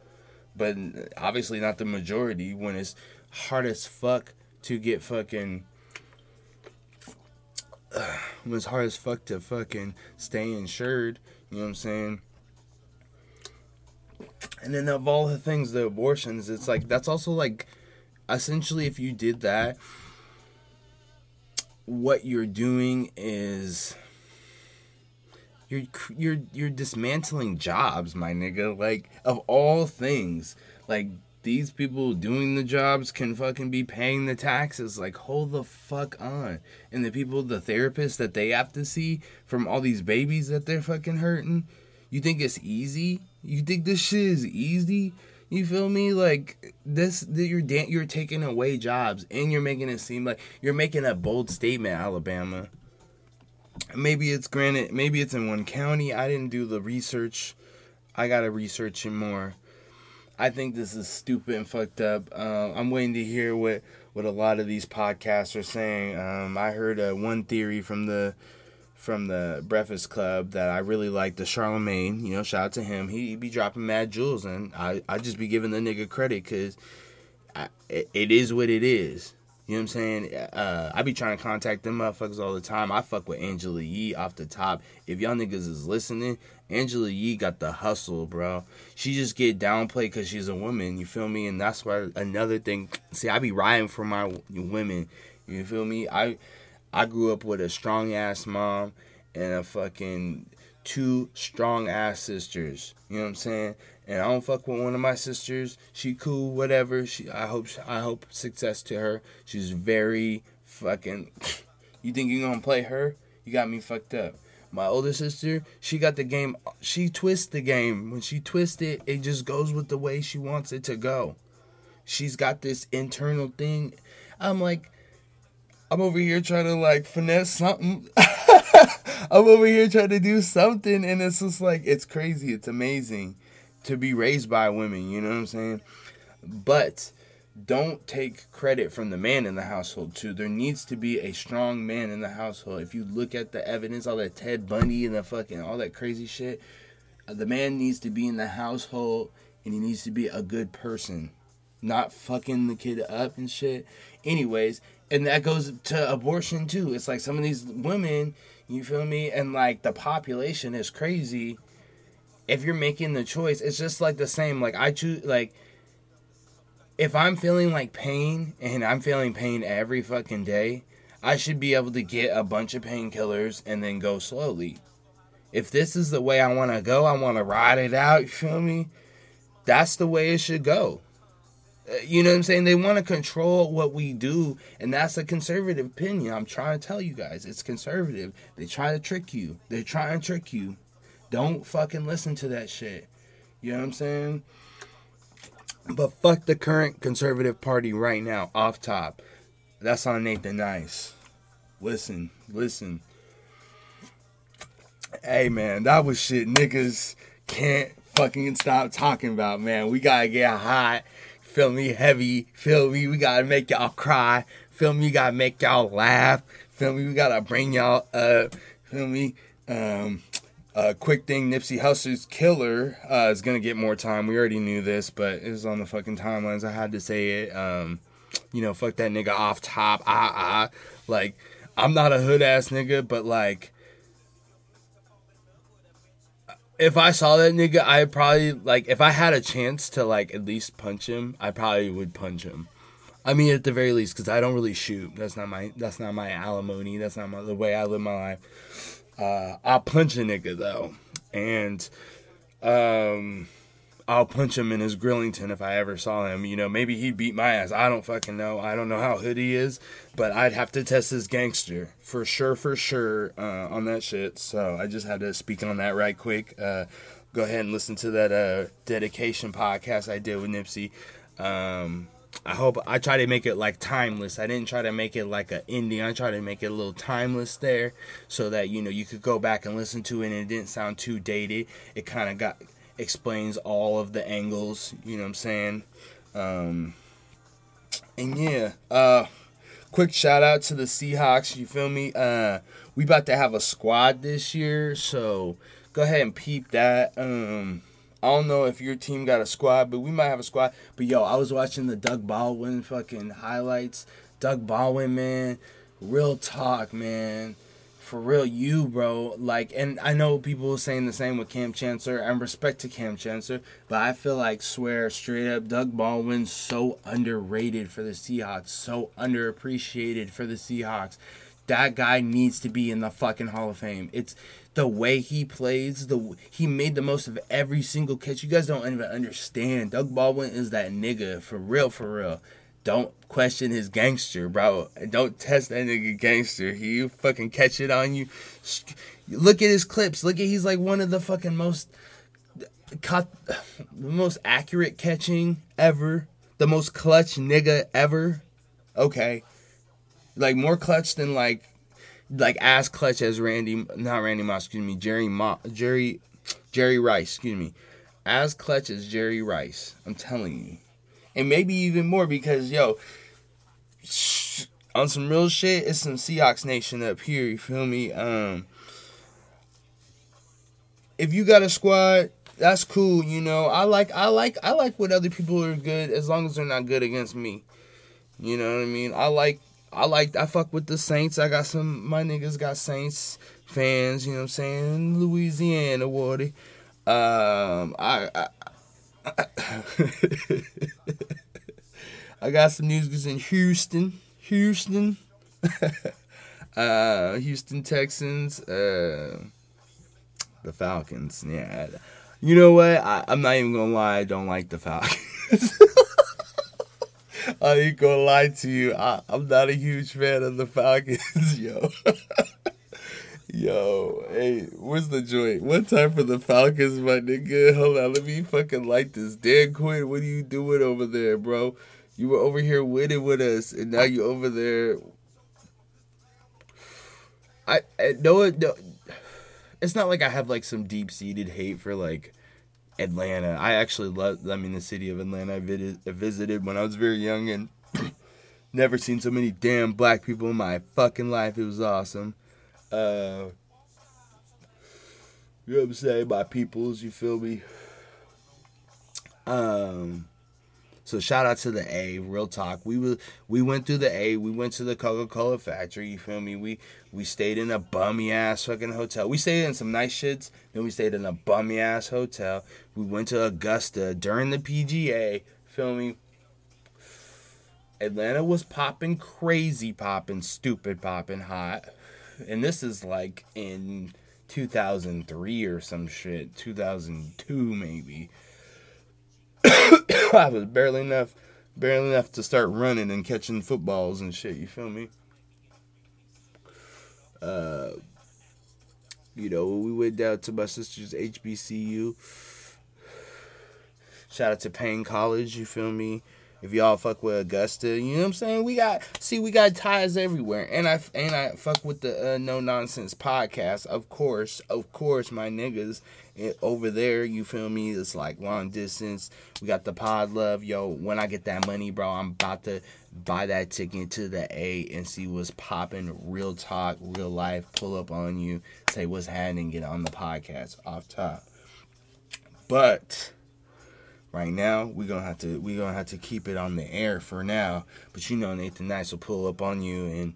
but obviously not the majority when it's hard as fuck to get fucking when it's hard as fuck to fucking stay insured, you know what I'm saying? And then of all the things, the abortions, it's like that's also like essentially if you did that, what you're doing is you're you're you're dismantling jobs, my nigga. Like of all things, like these people doing the jobs can fucking be paying the taxes. Like hold the fuck on. And the people, the therapists that they have to see from all these babies that they're fucking hurting. You think it's easy? You think this shit is easy? You feel me? Like this, you're da- you're taking away jobs and you're making it seem like you're making a bold statement, Alabama. Maybe it's granted. Maybe it's in one county. I didn't do the research. I gotta research it more. I think this is stupid and fucked up. Uh, I'm waiting to hear what what a lot of these podcasts are saying. Um, I heard uh, one theory from the from the Breakfast Club that I really like. The Charlemagne, you know, shout out to him. He, be dropping mad jewels, and I I just be giving the nigga credit because it, it is what it is. You know what I'm saying? Uh, I be trying to contact them motherfuckers all the time. I fuck with Angela Yee off the top. If y'all niggas is listening, Angela Yee got the hustle, bro. She just get downplayed because she's a woman. You feel me? And that's why another thing. See, I be riding for my women. You feel me? I I grew up with a strong ass mom and a fucking two strong ass sisters. You know what I'm saying? And I don't fuck with one of my sisters. She cool, whatever. She I hope I hope success to her. She's very fucking You think you're gonna play her? You got me fucked up. My older sister, she got the game she twists the game. When she twists it, it just goes with the way she wants it to go. She's got this internal thing. I'm like I'm over here trying to like finesse something. I'm over here trying to do something, and it's just like it's crazy. It's amazing to be raised by women. You know what I'm saying? But don't take credit from the man in the household too. There needs to be a strong man in the household. If you look at the evidence, all that Ted Bundy and the fucking all that crazy shit, the man needs to be in the household and he needs to be a good person, not fucking the kid up and shit. Anyways, and that goes to abortion too. It's like some of these women, you feel me, and like the population is crazy. If you're making the choice, it's just like the same. Like I choose like if I'm feeling like pain and I'm feeling pain every fucking day, I should be able to get a bunch of painkillers and then go slowly. If this is the way I want to go, I want to ride it out, you feel me? That's the way it should go. Uh, You know what I'm saying? They want to control what we do, and that's a conservative opinion. I'm trying to tell you guys, it's conservative. They try to trick you. They try and trick you. Don't fucking listen to that shit. You know what I'm saying? But fuck the current conservative party right now, off top. That's on Nathan Nice. Listen, listen. Hey man, that was shit niggas can't fucking stop talking about, man. We gotta get hot. Feel me, heavy. Feel me, we gotta make y'all cry. Feel me, we gotta make y'all laugh. Feel me, we gotta bring y'all up. Feel me? Um uh, quick thing, Nipsey Hussle's killer uh, is gonna get more time. We already knew this, but it was on the fucking timelines. I had to say it. Um, you know, fuck that nigga off top. Ah ah. Like, I'm not a hood ass nigga, but like, if I saw that nigga, I probably like if I had a chance to like at least punch him, I probably would punch him. I mean, at the very least, because I don't really shoot. That's not my. That's not my alimony. That's not my, the way I live my life. Uh, I'll punch a nigga though, and um, I'll punch him in his Grillington if I ever saw him. You know, maybe he'd beat my ass. I don't fucking know. I don't know how hood he is, but I'd have to test his gangster for sure, for sure uh, on that shit. So I just had to speak on that right quick. Uh, go ahead and listen to that uh, dedication podcast I did with Nipsey. Um, I hope I try to make it like timeless. I didn't try to make it like a ending. I tried to make it a little timeless there, so that you know you could go back and listen to it and it didn't sound too dated. It kind of got explains all of the angles. You know what I'm saying? Um, and yeah, uh, quick shout out to the Seahawks. You feel me? Uh, we about to have a squad this year, so go ahead and peep that. Um, I don't know if your team got a squad, but we might have a squad. But yo, I was watching the Doug Baldwin fucking highlights. Doug Baldwin, man, real talk, man. For real, you, bro. Like, and I know people are saying the same with Kam Chancellor, and respect to Kam Chancellor, but I feel like, swear straight up, Doug Baldwin's so underrated for the Seahawks, so underappreciated for the Seahawks. That guy needs to be in the fucking Hall of Fame. It's the way he plays. The he made the most of every single catch. You guys don't even understand. Doug Baldwin is that nigga for real, for real. Don't question his gangster, bro. Don't test that nigga gangster. He fucking catch it on you. Look at his clips. Look at he's like one of the fucking most the most accurate catching ever. The most clutch nigga ever. Okay. Like more clutch than like like as clutch as Randy not Randy Moss, excuse me, Jerry Mo, Jerry Jerry Rice, excuse me. As clutch as Jerry Rice. I'm telling you and maybe even more because yo, on some real shit, it's some Seahawks Nation up here. You feel me? Um, if you got a squad, that's cool. You know, I like, I like, I like what other people are good as long as they're not good against me. You know what I mean? I like, I like, I fuck with the Saints. I got some, my niggas got Saints fans. You know what I'm saying? Louisiana, Wardy. Um, I, I I got some news because in Houston. Houston. uh, Houston Texans. Uh, the Falcons. Yeah. You know what? I, I'm not even gonna lie. I don't like the Falcons. I ain't gonna lie to you. I, I'm not a huge fan of the Falcons, yo. Yo, hey, where's the joint? One time for the Falcons, my nigga. Hold on, let me fucking light this. Dan Quinn, what are you doing over there, bro? You were over here winning with us, and now you over there. I, I no, no, it's not like I have like some deep seated hate for like Atlanta. I actually love. I mean, the city of Atlanta. I visited, I visited when I was very young and never seen so many damn black people in my fucking life. It was awesome. Uh, you know what I'm saying? My peoples, you feel me? Um, so shout out to the A, real talk. We were we went through the A, we went to the Coca Cola factory. You feel me? We we stayed in a bummy ass fucking hotel. We stayed in some nice shits. Then we stayed in a bummy ass hotel. We went to Augusta during the PGA. Feel me? Atlanta was popping crazy, popping stupid, popping hot and this is like in 2003 or some shit, 2002 maybe. I was barely enough, barely enough to start running and catching footballs and shit. You feel me? Uh, you know, we went down to my sister's HBCU. Shout out to Paine College. You feel me? If y'all fuck with Augusta, you know what I'm saying? We got see we got ties everywhere. And I and I fuck with the uh, No Nonsense podcast. Of course, of course, my niggas it, over there, you feel me? It's like long distance. We got the pod love. Yo, when I get that money, bro, I'm about to buy that ticket to the A and see what's popping. Real talk, real life. Pull up on you, say what's happening, get on the podcast off top. But right now we're gonna have to we're gonna have to keep it on the air for now. But you know nathan nice will pull up on you and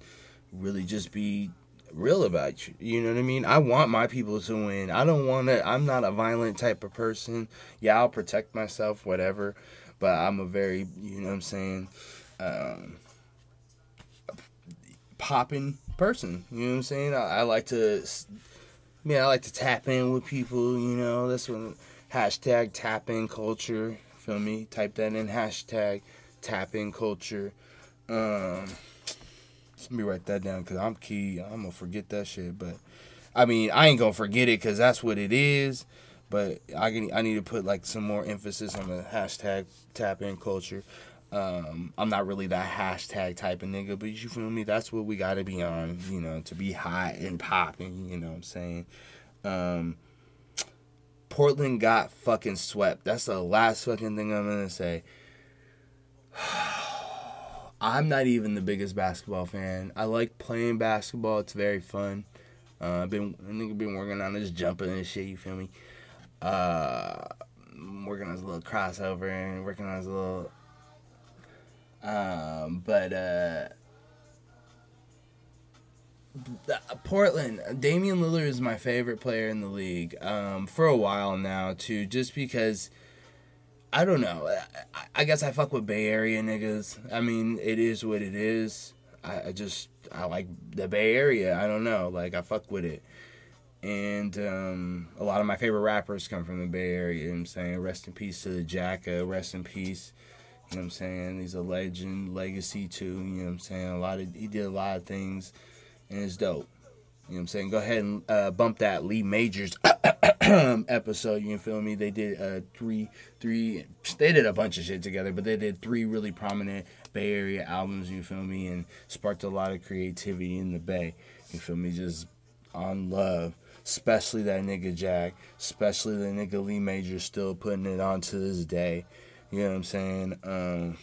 really just be real about you. You know what i mean? I want my people to win. I don't want to i'm not a violent type of person. Yeah i'll protect myself whatever. But i'm a very you know what i'm saying um popping person. You know what i'm saying? I, I like to man i like to tap in with people you know? That's when hashtag tap in culture. Feel me? Type that in hashtag tap in culture. Um, let me write that down because I'm key. I'm gonna forget that shit. But I mean, I ain't gonna forget it because that's what it is. But I can, I need to put like some more emphasis on the hashtag tap in culture. Um, I'm not really that hashtag type of nigga, but you feel me? That's what we gotta be on, you know, to be hot and popping, you know what I'm saying? Um, Portland got fucking swept. That's the last fucking thing I'm gonna say. I'm not even the biggest basketball fan. I like playing basketball. It's very fun. Uh, I've been I nigga been working on this jumping and shit. You feel me? Uh, working on his little crossover and working on his little. Um, but uh, Portland, Damian Lillard is my favorite player in the league. Um, for a while now too, just because. I don't know. I, I guess I fuck with Bay Area niggas. I mean, it is what it is. I, I just I like the Bay Area. I don't know. Like I fuck with it. And um, a lot of my favorite rappers come from the Bay Area. You know what I'm saying? Rest in peace to the Jacka. Rest in peace. You know what I'm saying? He's a legend, legacy too. You know what I'm saying? A lot of he did a lot of things, and it's dope. You know what I'm saying? Go ahead and uh, bump that Lee Majors episode. You feel me? They did uh, three, three. They did a bunch of shit together, but they did three really prominent Bay Area albums. You feel me? And sparked a lot of creativity in the Bay. You feel me? Just on love, especially that nigga Jack, especially the nigga Lee Majors still putting it on to this day. You know what I'm saying? Um,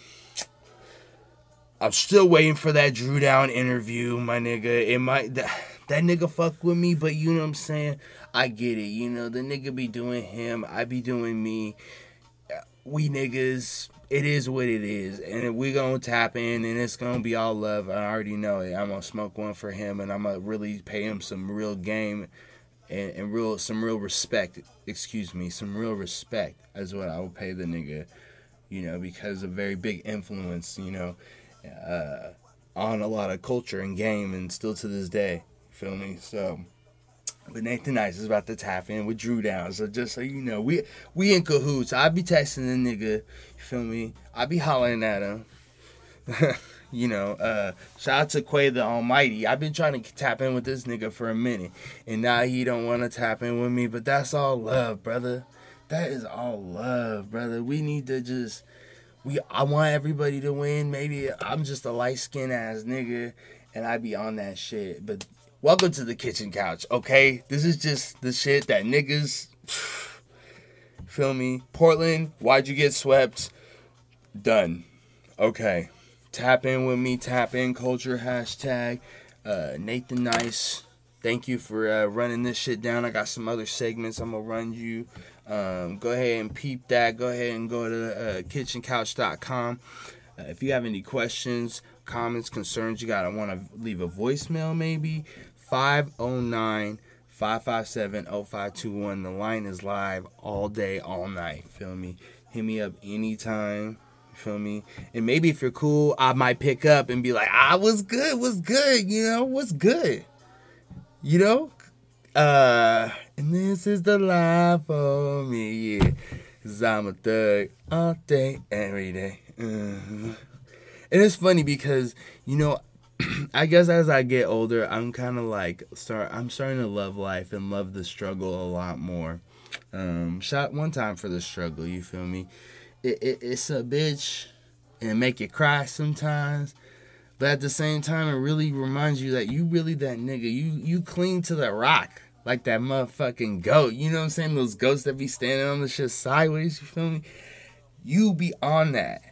I'm still waiting for that Drew Down interview, my nigga. It might that, that nigga fuck with me, but you know what I'm saying? I get it. You know, the nigga be doing him, I be doing me. We niggas, it is what it is. And we gonna tap in and it's gonna be all love. I already know it. I'm gonna smoke one for him and I'm gonna really pay him some real game and, and real some real respect. Excuse me, some real respect is what I will pay the nigga, you know, because of very big influence, you know uh, on a lot of culture and game, and still to this day. You feel me? So, but Nathan Nice is about to tap in with Drew Down. So just so you know, we we in cahoots. I be texting the nigga. You feel me? I be hollering at him. you know, uh, shout out to Quay the Almighty. I've been trying to tap in with this nigga for a minute, and now he don't want to tap in with me. But that's all love, brother. That is all love, brother. We need to just we I want everybody to win. Maybe I'm just a light skinned ass nigga and I be on that shit. But welcome to the kitchen couch, okay? This is just the shit that niggas feel me. Portland, why'd you get swept? Done. Okay. Tap in with me, tap in culture hashtag. Uh Nathan Nice. Thank you for uh, running this shit down. I got some other segments I'm gonna run you. Um, go ahead and peep that. Go ahead and go to uh, kitchencouch.com. Uh, if you have any questions, comments, concerns, you gotta want to leave a voicemail maybe 509 557 0521. The line is live all day, all night. Feel me? Hit me up anytime. Feel me? And maybe if you're cool, I might pick up and be like, ah, was good? was good? You know, what's good? You know? Uh, and this is the life for me, yeah. Cause I'm a thug all day, every day. Uh-huh. And it's funny because, you know, I guess as I get older, I'm kind of like start. I'm starting to love life and love the struggle a lot more. Um, shot one time for the struggle. You feel me? It, it it's a bitch, and make you cry sometimes. But at the same time, it really reminds you that you really that nigga. You you cling to the rock like that motherfucking goat. You know what I'm saying? Those goats that be standing on the shit sideways. You feel me? You be on that.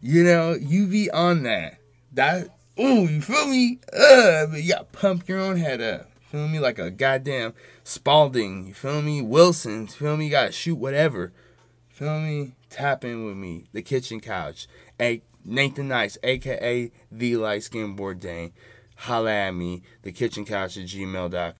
You know, you be on that. That ooh, you feel me? Uh, but you gotta pump your own head up. Feel me? Like a goddamn Spalding. You feel me? Wilson. You feel me? You gotta shoot whatever. Feel me? Tap in with me. The kitchen couch. Hey, Nathan Nice, aka the light skin Bourdain. Holla at me. Couch at gmail.com.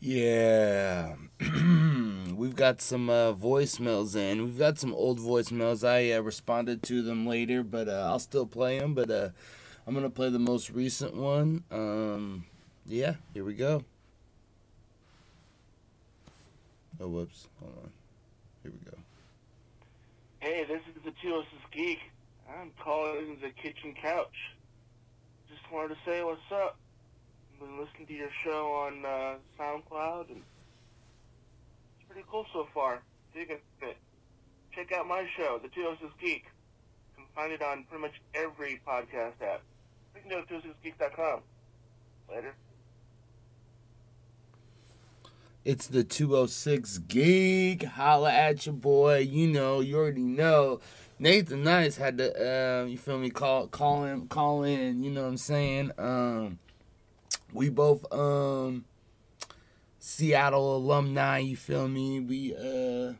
Yeah. We've got some uh, voicemails in. We've got some old voicemails. I uh, responded to them later, but uh, I'll still play them. But uh, I'm going to play the most recent one. Um, yeah, here we go. Oh, whoops. Hold on. Here we go. Hey, this is the Two Geek. I'm calling the kitchen couch. Just wanted to say what's up. Been listening to your show on uh, SoundCloud and it's pretty cool so far. Digging it. Check out my show, The 206 Geek. You can find it on pretty much every podcast app. You can go to 206geek.com. Later. It's the 206 Geek. Holla at your boy. You know, you already know. Nathan Nice had to, uh, you feel me, call call him, call in, you know what I'm saying? Um, we both, um, Seattle alumni, you feel me? We, uh,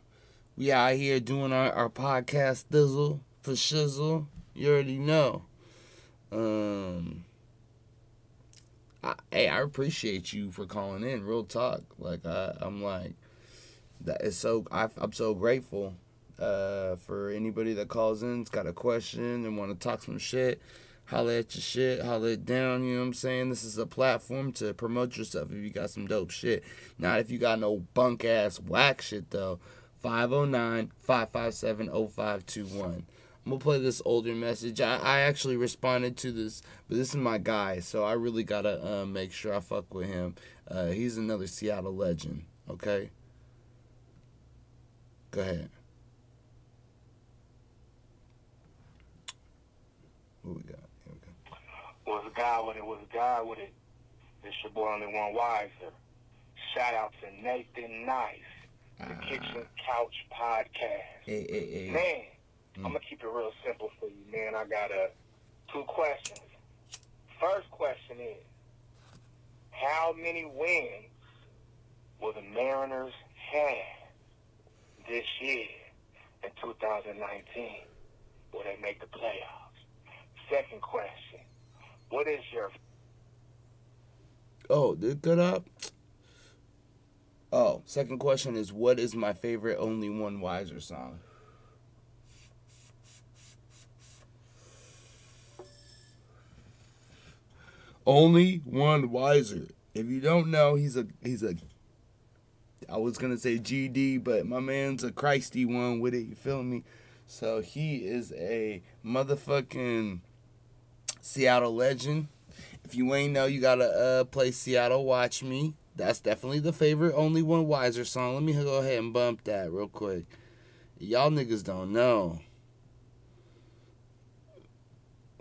we out here doing our, our podcast thizzle for shizzle. You already know. Um, Hey, I appreciate you for calling in. Real talk. Like I, I'm like, that is so. I, I'm so grateful uh, for anybody that calls in. It's got a question and want to talk some shit. Holla at your shit. Holla it down. You know what I'm saying? This is a platform to promote yourself if you got some dope shit. Not if you got no bunk ass whack shit though. 509 557 0521. I'm gonna play this older message. I, I actually responded to this, but this is my guy, so I really gotta uh, make sure I fuck with him. Uh, he's another Seattle legend. Okay. Go ahead. What we got? Here we go. Was a guy with it, was a guy with it. It's your boy only one wiser. Shout out to Nathan Nice, the Kitchen Couch Podcast. Hey, hey, hey. Man, I'm gonna keep it real simple for you, man. I got uh, two questions. First question is, how many wins will the Mariners have this year in 2019? Will they make the playoffs? Second question, what is your Oh, did it cut up? Oh, second question is what is my favorite Only One Wiser song? Only One Wiser. If you don't know, he's a he's a I was gonna say GD, but my man's a Christy one with it, you feel me? So he is a motherfucking Seattle legend. If you ain't know, you gotta uh, play Seattle Watch Me. That's definitely the favorite Only One Wiser song. Let me go ahead and bump that real quick. Y'all niggas don't know.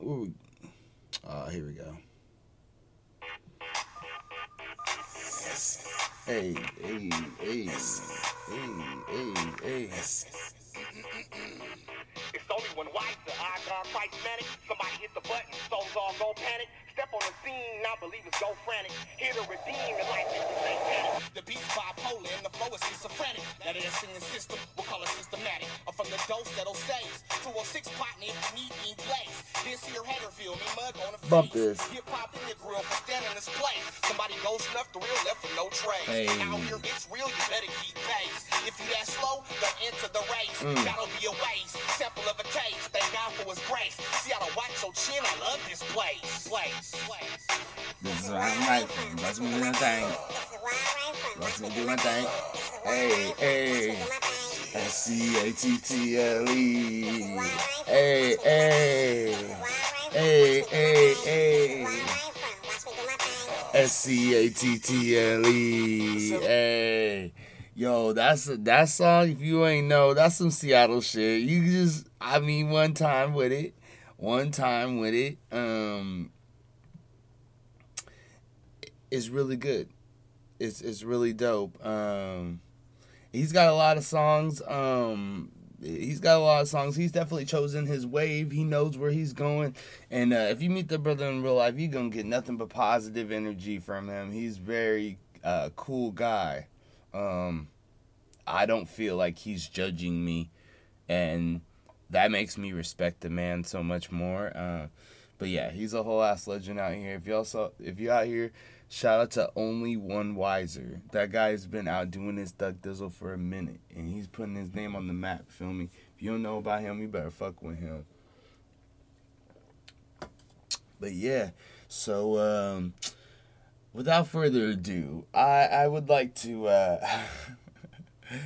Ooh. Oh, here we go. Hey, hey, hey, hey, hey, hey. It's only one wiser, I gone quite manic. Somebody hit the button, souls all go panic. Step on the scene, now believers go frantic. Here to redeem the life is satanic. The beat's bipolar and the flow is schizophrenic. That is singing system, we'll call it systematic. I'm from the dose that'll saves. 206 partner if you need me in place. This here header feel me mud on the Bump face. this. Hip hop in your grill for standing this place. Somebody goes snuff the real left with no trace. Hey. Out here it's real, you better keep pace. If you that slow, don't enter the race. Mm. That'll be a waste. Sample of a taste. Thank God for his grace. See how to watch your chin. I love this place. Place. This is why I'm right. Watch me do my thing. Watch me do my thing. Hey, hey. S C A T T L E. Hey, hey. Hey, hey, hey. S C A T T L E. Hey. Yo, that's a, that song. If you ain't know, that's some Seattle shit. You just, I mean, one time with it, one time with it. Um, is really good. It's it's really dope. Um, he's got a lot of songs. Um, he's got a lot of songs. He's definitely chosen his wave. He knows where he's going. And uh, if you meet the brother in real life, you're gonna get nothing but positive energy from him. He's very uh, cool guy. Um, I don't feel like he's judging me, and that makes me respect the man so much more. Uh, but yeah, he's a whole ass legend out here. If y'all saw, if you out here, shout out to only one wiser. That guy's been out doing his Duck Dizzle for a minute, and he's putting his name on the map. Feel me? If you don't know about him, you better fuck with him. But yeah, so um, without further ado, I I would like to. Uh,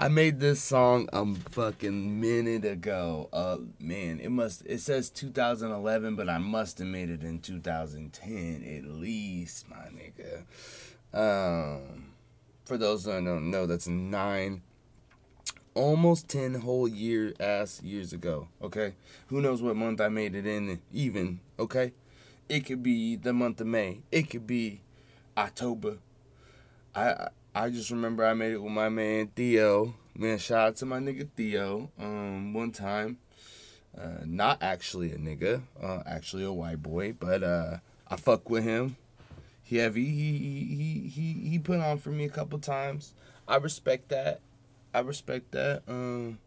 I made this song a fucking minute ago. Uh, man, it must. It says 2011, but I must have made it in 2010 at least, my nigga. Um, For those that don't know, that's nine, almost 10 whole year ass years ago. Okay? Who knows what month I made it in, even. Okay? It could be the month of May, it could be October. I I just remember I made it with my man Theo. Man, shout out to my nigga Theo. Um, one time, uh, not actually a nigga, uh, actually a white boy, but uh, I fuck with him. He have he he he he he put on for me a couple times. I respect that. I respect that. Um,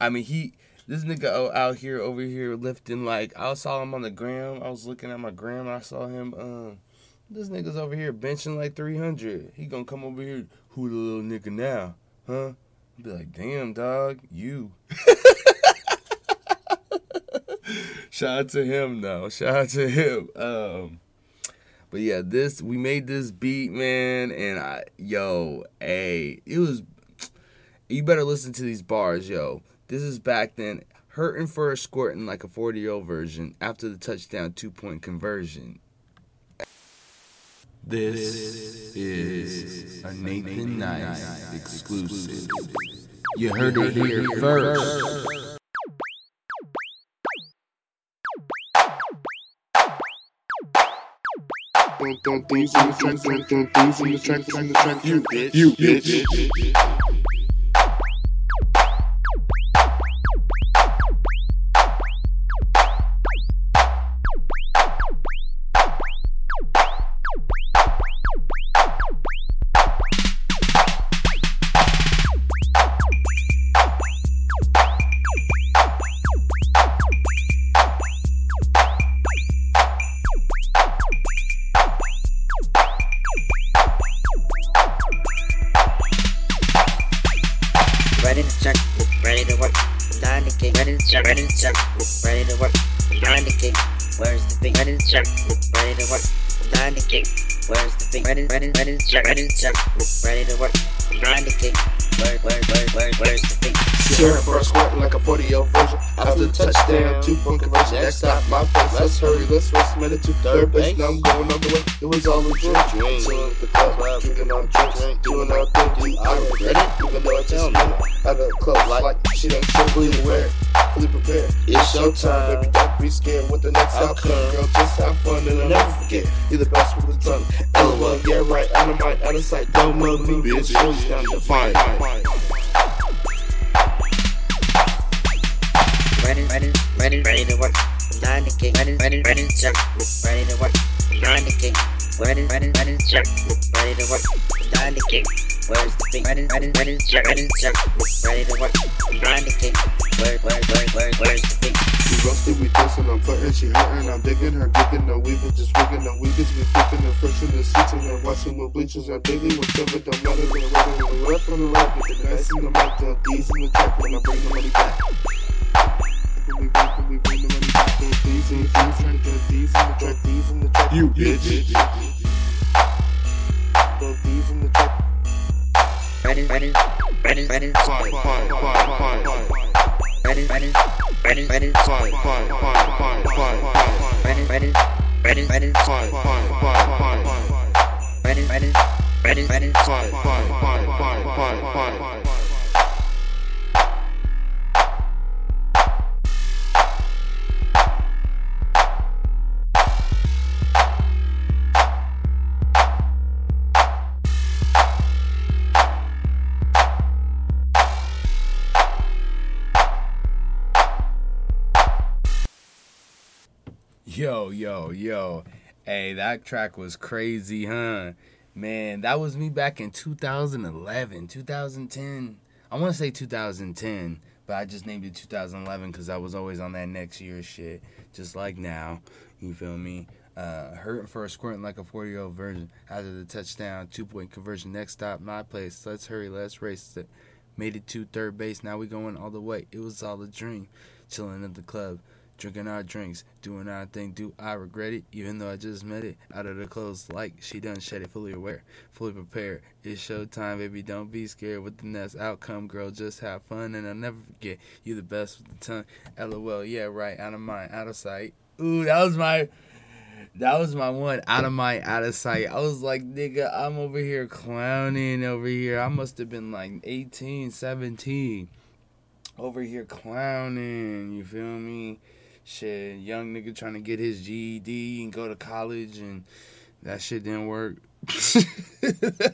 I mean he this nigga out here over here lifting like I saw him on the gram. I was looking at my gram. I saw him. Um, this nigga's over here benching like three hundred. He gonna come over here. Who the little nigga now? Huh? Be like, damn dog, you. Shout out to him though. Shout out to him. Um, but yeah, this we made this beat, man, and I yo, hey, it was. You better listen to these bars, yo. This is back then. Hurting for a squirting like a 40 year old version after the touchdown two point conversion. This is a Nathan Nice exclusive. You heard it here first. Don't don't things in the track, don't don't things in the track, in the track, you bitch, you bitch. Outcome. Girl, just have fun and I'll never forget. You're the best with the tongue. LOL, yeah, right. Out of mind, out of sight. Don't mug me, bitch. Always down to find. Ready, ready, ready, ready to work. Line the gate, ready, ready, ready to check, ready to work. Line the gate, ready, ready, ready to check, ready to work. Line the gate, where's the beat? Ready, ready, ready to check, ready to check, ready to work. Rusty, I'm putting, she hurting, I'm digging her, digging her, weaving, just wigging her, weavings, we flipping the seats, and her watching with bleachers, I'm digging, whatever, don't matter, we're running, we're left on the right, with the nice in the mic, the D's in the track, when I bring the money back. When we bring, when we bring the money back, the D's in the track, the D's in the track, D's in the track, you bitch. The D's in the track. Ready, ready, ready, ready, Fine, fine, fine, fine, fine. ready, ready, ready, ready, Fine, fine, fine, fine, fine, fine. ready, ready, ready, ready, Fine, fine, fine, fine, fine. ready, ready, ready, ready. Fine, fine, fine, fine, fine, fine. Yo, yo. Hey, that track was crazy, huh? Man, that was me back in 2011, 2010. I want to say 2010, but I just named it 2011 because I was always on that next year shit, just like now. You feel me? Uh, hurting for a squirting like a 40 year old virgin. After the touchdown, two point conversion. Next stop, my place. Let's hurry, let's race. it. Made it to third base. Now we going all the way. It was all a dream. Chilling at the club drinking our drinks, doing our thing. Do I regret it? Even though I just met it out of the clothes, like she done shed it, fully aware, fully prepared. It's showtime, baby. Don't be scared with the next outcome, girl. Just have fun, and I'll never forget you the best with the tongue. LOL, yeah, right. Out of mind, out of sight. Ooh, that was my. that was my one out of my out of sight. I was like, nigga, I'm over here clowning over here. I must have been like 18, 17. Over here clowning, you feel me? Shit, young nigga trying to get his GED and go to college and that shit didn't work.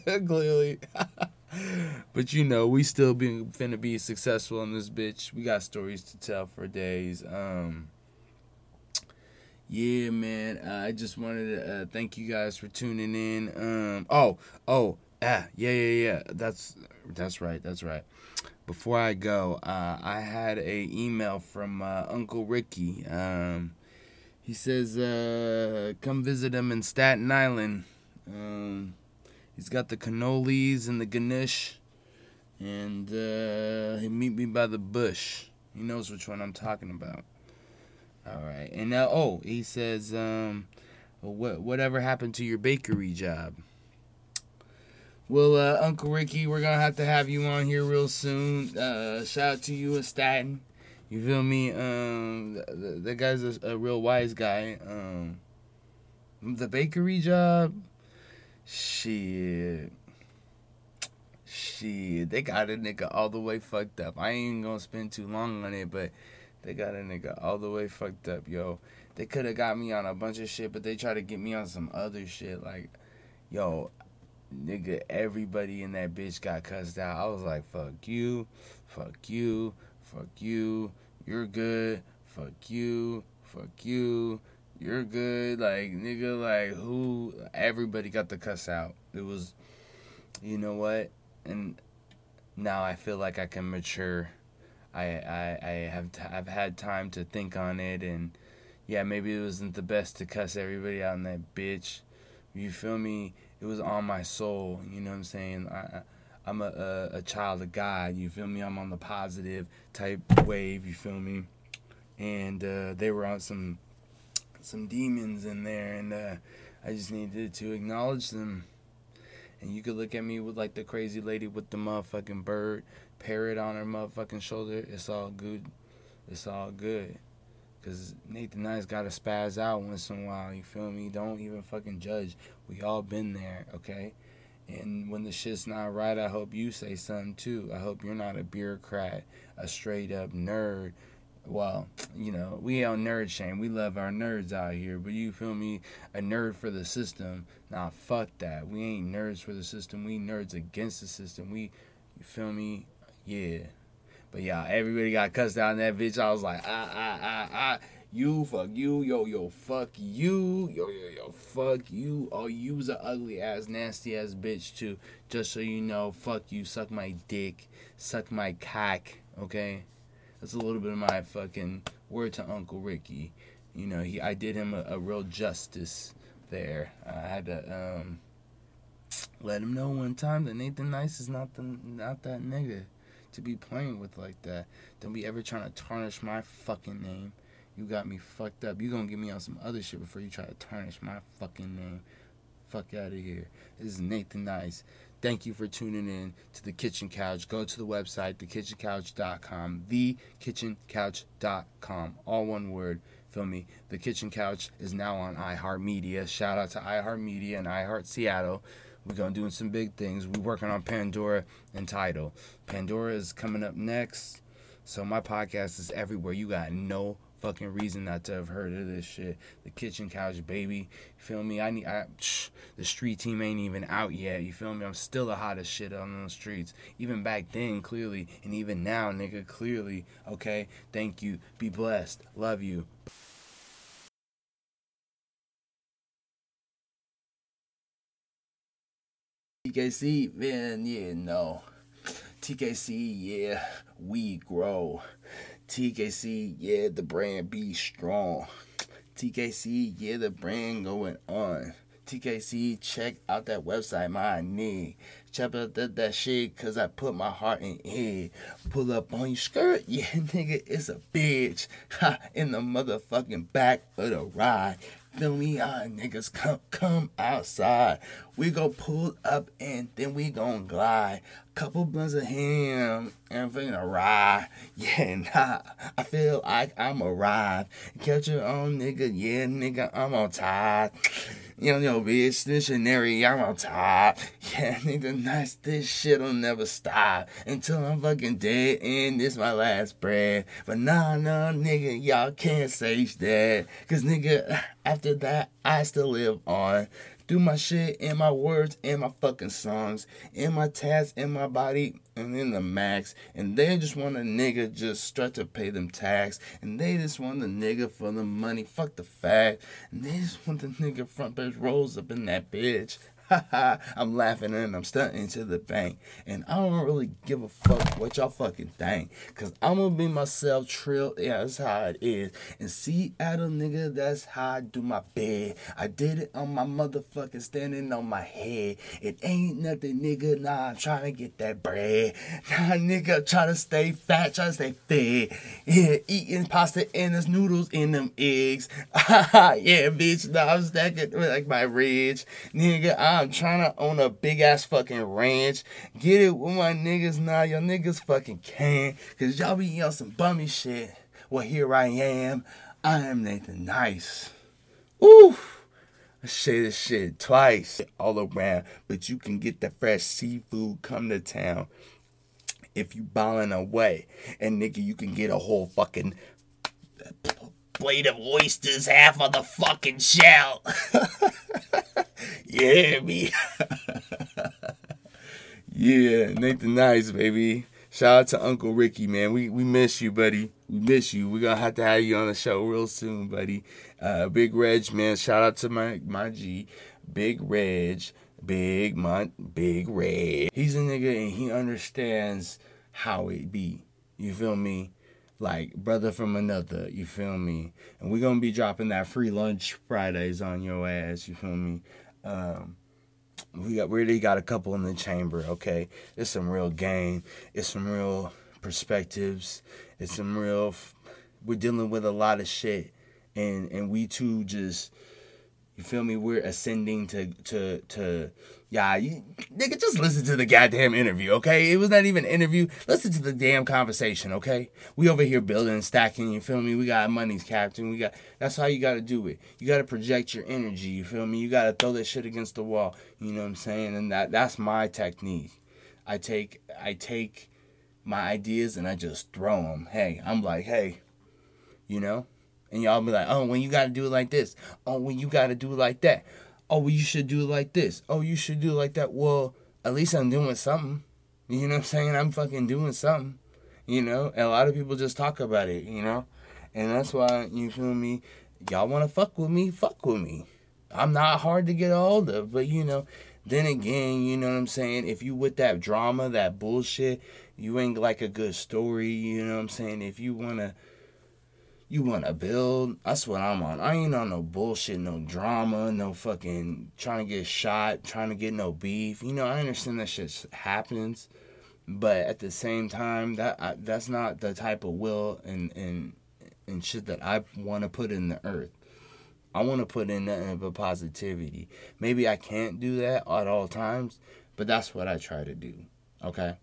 Clearly. but you know, we still be finna be successful in this bitch. We got stories to tell for days. Um yeah, man. Uh, I just wanted to uh, thank you guys for tuning in. Um, oh, oh, ah, yeah, yeah, yeah. That's that's right. That's right. Before I go, uh, I had a email from uh, Uncle Ricky. Um, he says, uh, "Come visit him in Staten Island." Um, he's got the cannolis and the ganesh, and uh, he meet me by the bush. He knows which one I'm talking about. All right. And now, oh, he says, um, what whatever happened to your bakery job? Well, uh, Uncle Ricky, we're gonna have to have you on here real soon. Uh, shout out to you in Staten. You feel me? Um, the guy's a, a real wise guy. Um, the bakery job, shit. Shit, they got a nigga all the way fucked up. I ain't gonna spend too long on it, but they got a nigga all the way fucked up, yo. They could have got me on a bunch of shit, but they try to get me on some other shit. Like, yo, nigga, everybody in that bitch got cussed out. I was like, fuck you, fuck you, fuck you, you're good, fuck you, fuck you, you're good. Like, nigga, like, who? Everybody got the cuss out. It was, you know what? And now I feel like I can mature I I I have t- I've had time to think on it, and yeah, maybe it wasn't the best to cuss everybody out in that bitch. You feel me? It was on my soul. You know what I'm saying? I, I'm a, a a child of God. You feel me? I'm on the positive type wave. You feel me? And uh, they were on some some demons in there, and uh, I just needed to acknowledge them. And you could look at me with like the crazy lady with the motherfucking bird parrot on her motherfucking shoulder. It's all good. It's all good. Cause Nathan Nice gotta spaz out once in a while. You feel me? Don't even fucking judge. We all been there, okay? And when the shit's not right, I hope you say something too. I hope you're not a bureaucrat, a straight up nerd. Well, you know, we on nerd shame. We love our nerds out here, but you feel me? A nerd for the system. Nah, fuck that. We ain't nerds for the system. We nerds against the system. We, you feel me? Yeah. But yeah, everybody got cussed out in that bitch. I was like, ah, ah, ah, ah. You, fuck you, yo, yo, fuck you, yo, yo, yo, fuck you. Oh, you's a ugly ass, nasty ass bitch too. Just so you know, fuck you, suck my dick, suck my cock, okay? That's a little bit of my fucking word to Uncle Ricky. You know, he, I did him a, a real justice there. I had to, um, let him know one time that Nathan Nice is not the, not that nigga to be playing with like that. Don't be ever trying to tarnish my fucking name. You got me fucked up. You gonna get me on some other shit before you try to tarnish my fucking name. Fuck out of here. This is Nathan Nice. Thank you for tuning in to The Kitchen Couch. Go to the website, thekitchencouch.com. Thekitchencouch.com. All one word. Feel me? The Kitchen Couch is now on iHeartMedia. Shout out to iHeartMedia and iHeart Seattle. We're gonna doing some big things. We're working on Pandora and Tidal. Pandora is coming up next. So my podcast is everywhere. You got no fucking reason not to have heard of this shit. The kitchen couch, baby. Feel me? I need. I, psh, the street team ain't even out yet. You feel me? I'm still the hottest shit on the streets. Even back then, clearly, and even now, nigga, clearly. Okay. Thank you. Be blessed. Love you. TKC, man, yeah, no. TKC, yeah, we grow. TKC, yeah, the brand be strong. TKC, yeah, the brand going on. TKC, check out that website, my knee. Check out that, that shit, cause I put my heart in it. Pull up on your skirt, yeah, nigga, it's a bitch. Ha, in the motherfucking back of the ride. Feel me? Ah, niggas come come outside. We go pull up and then we gon' glide. Couple blunts of him and finna ride. Yeah, nah. I feel like I'm arrived. Catch your own nigga, yeah, nigga, I'm on top. Yo, yo, bitch, missionary, I'm on top. Yeah, nigga, nice, this shit'll never stop until I'm fucking dead and this my last breath. But nah, nah, nigga, y'all can't say that. Cause nigga, after that, I still live on. Do my shit and my words and my fucking songs, and my tats, and my body, and in the max. And they just want a nigga just start to pay them tax. And they just want the nigga for the money, fuck the fact. And they just want the nigga front page rolls up in that bitch. I'm laughing and I'm stunting to the bank. And I don't really give a fuck what y'all fucking think. Cause I'm gonna be myself trill. Yeah, that's how it is. And Seattle nigga, that's how I do my bed. I did it on my motherfucking standing on my head. It ain't nothing, nigga. Nah, I'm trying to get that bread. Nah, nigga, trying to stay fat, trying to stay fed. Yeah, eating pasta and there's noodles in them eggs. yeah, bitch. Nah, I'm stacking like my ridge. Nigga, I'm trying to own a big ass fucking ranch. Get it with my niggas now. Y'all niggas fucking can. Cause y'all be on some bummy shit. Well, here I am. I am Nathan Nice. Oof. I say this shit twice all around, but you can get the fresh seafood come to town if you ballin' away. And nigga, you can get a whole fucking plate of oysters, half of the fucking shell. yeah, me. yeah, Nathan Nice, baby. Shout out to Uncle Ricky, man. We we miss you, buddy. We miss you. We're gonna have to have you on the show real soon, buddy. Uh, Big Reg, man. Shout out to my my G, Big Reg, Big Mont, Big Reg. He's a nigga and he understands how it be. You feel me? Like brother from another. You feel me? And we're gonna be dropping that free lunch Fridays on your ass. You feel me? Um, we got we already got a couple in the chamber. Okay, it's some real game. It's some real perspectives. It's some real. F- we're dealing with a lot of shit, and and we too just. You feel me? We're ascending to to to. Yeah, you nigga, just listen to the goddamn interview, okay? It was not even an interview. Listen to the damn conversation, okay? We over here building and stacking. You feel me? We got money's captain. We got. That's how you got to do it. You got to project your energy. You feel me? You got to throw that shit against the wall. You know what I'm saying? And that that's my technique. I take I take my ideas and I just throw them. Hey, I'm like, hey, you know, and y'all be like, oh, when you got to do it like this. Oh, when you got to do it like that. Oh, well, you should do it like this. Oh, you should do it like that. Well, at least I'm doing something. You know what I'm saying? I'm fucking doing something. You know, and a lot of people just talk about it. You know, and that's why you feel me. Y'all want to fuck with me? Fuck with me. I'm not hard to get a hold of, but you know, then again, you know what I'm saying? If you with that drama, that bullshit, you ain't like a good story, you know what I'm saying? If you wanna you wanna build, that's what I'm on. I ain't on no bullshit, no drama, no fucking trying to get shot, trying to get no beef. You know, I understand that shit happens, but at the same time, that I, that's not the type of will and and and shit that I want to put in the earth. I want to put in nothing but positivity. Maybe I can't do that at all times, but that's what I try to do. Okay.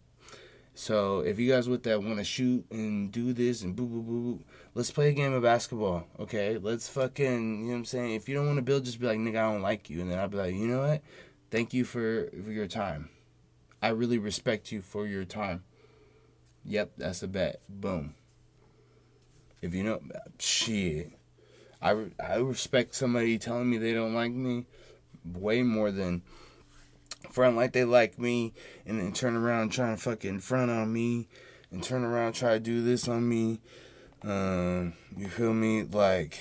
So if you guys with that want to shoot and do this and boo boo boo, let's play a game of basketball. Okay. Let's fucking you know what I'm saying. If you don't want to build, just be like nigga, I don't like you, and then I'll be like, you know what? Thank you for for your time. I really respect you for your time. Yep, that's a bet. Boom. If you know, shit. I, I respect somebody telling me they don't like me way more than front like they like me and then turn around trying to fucking front on me and turn around try to do this on me. Um, you feel me? Like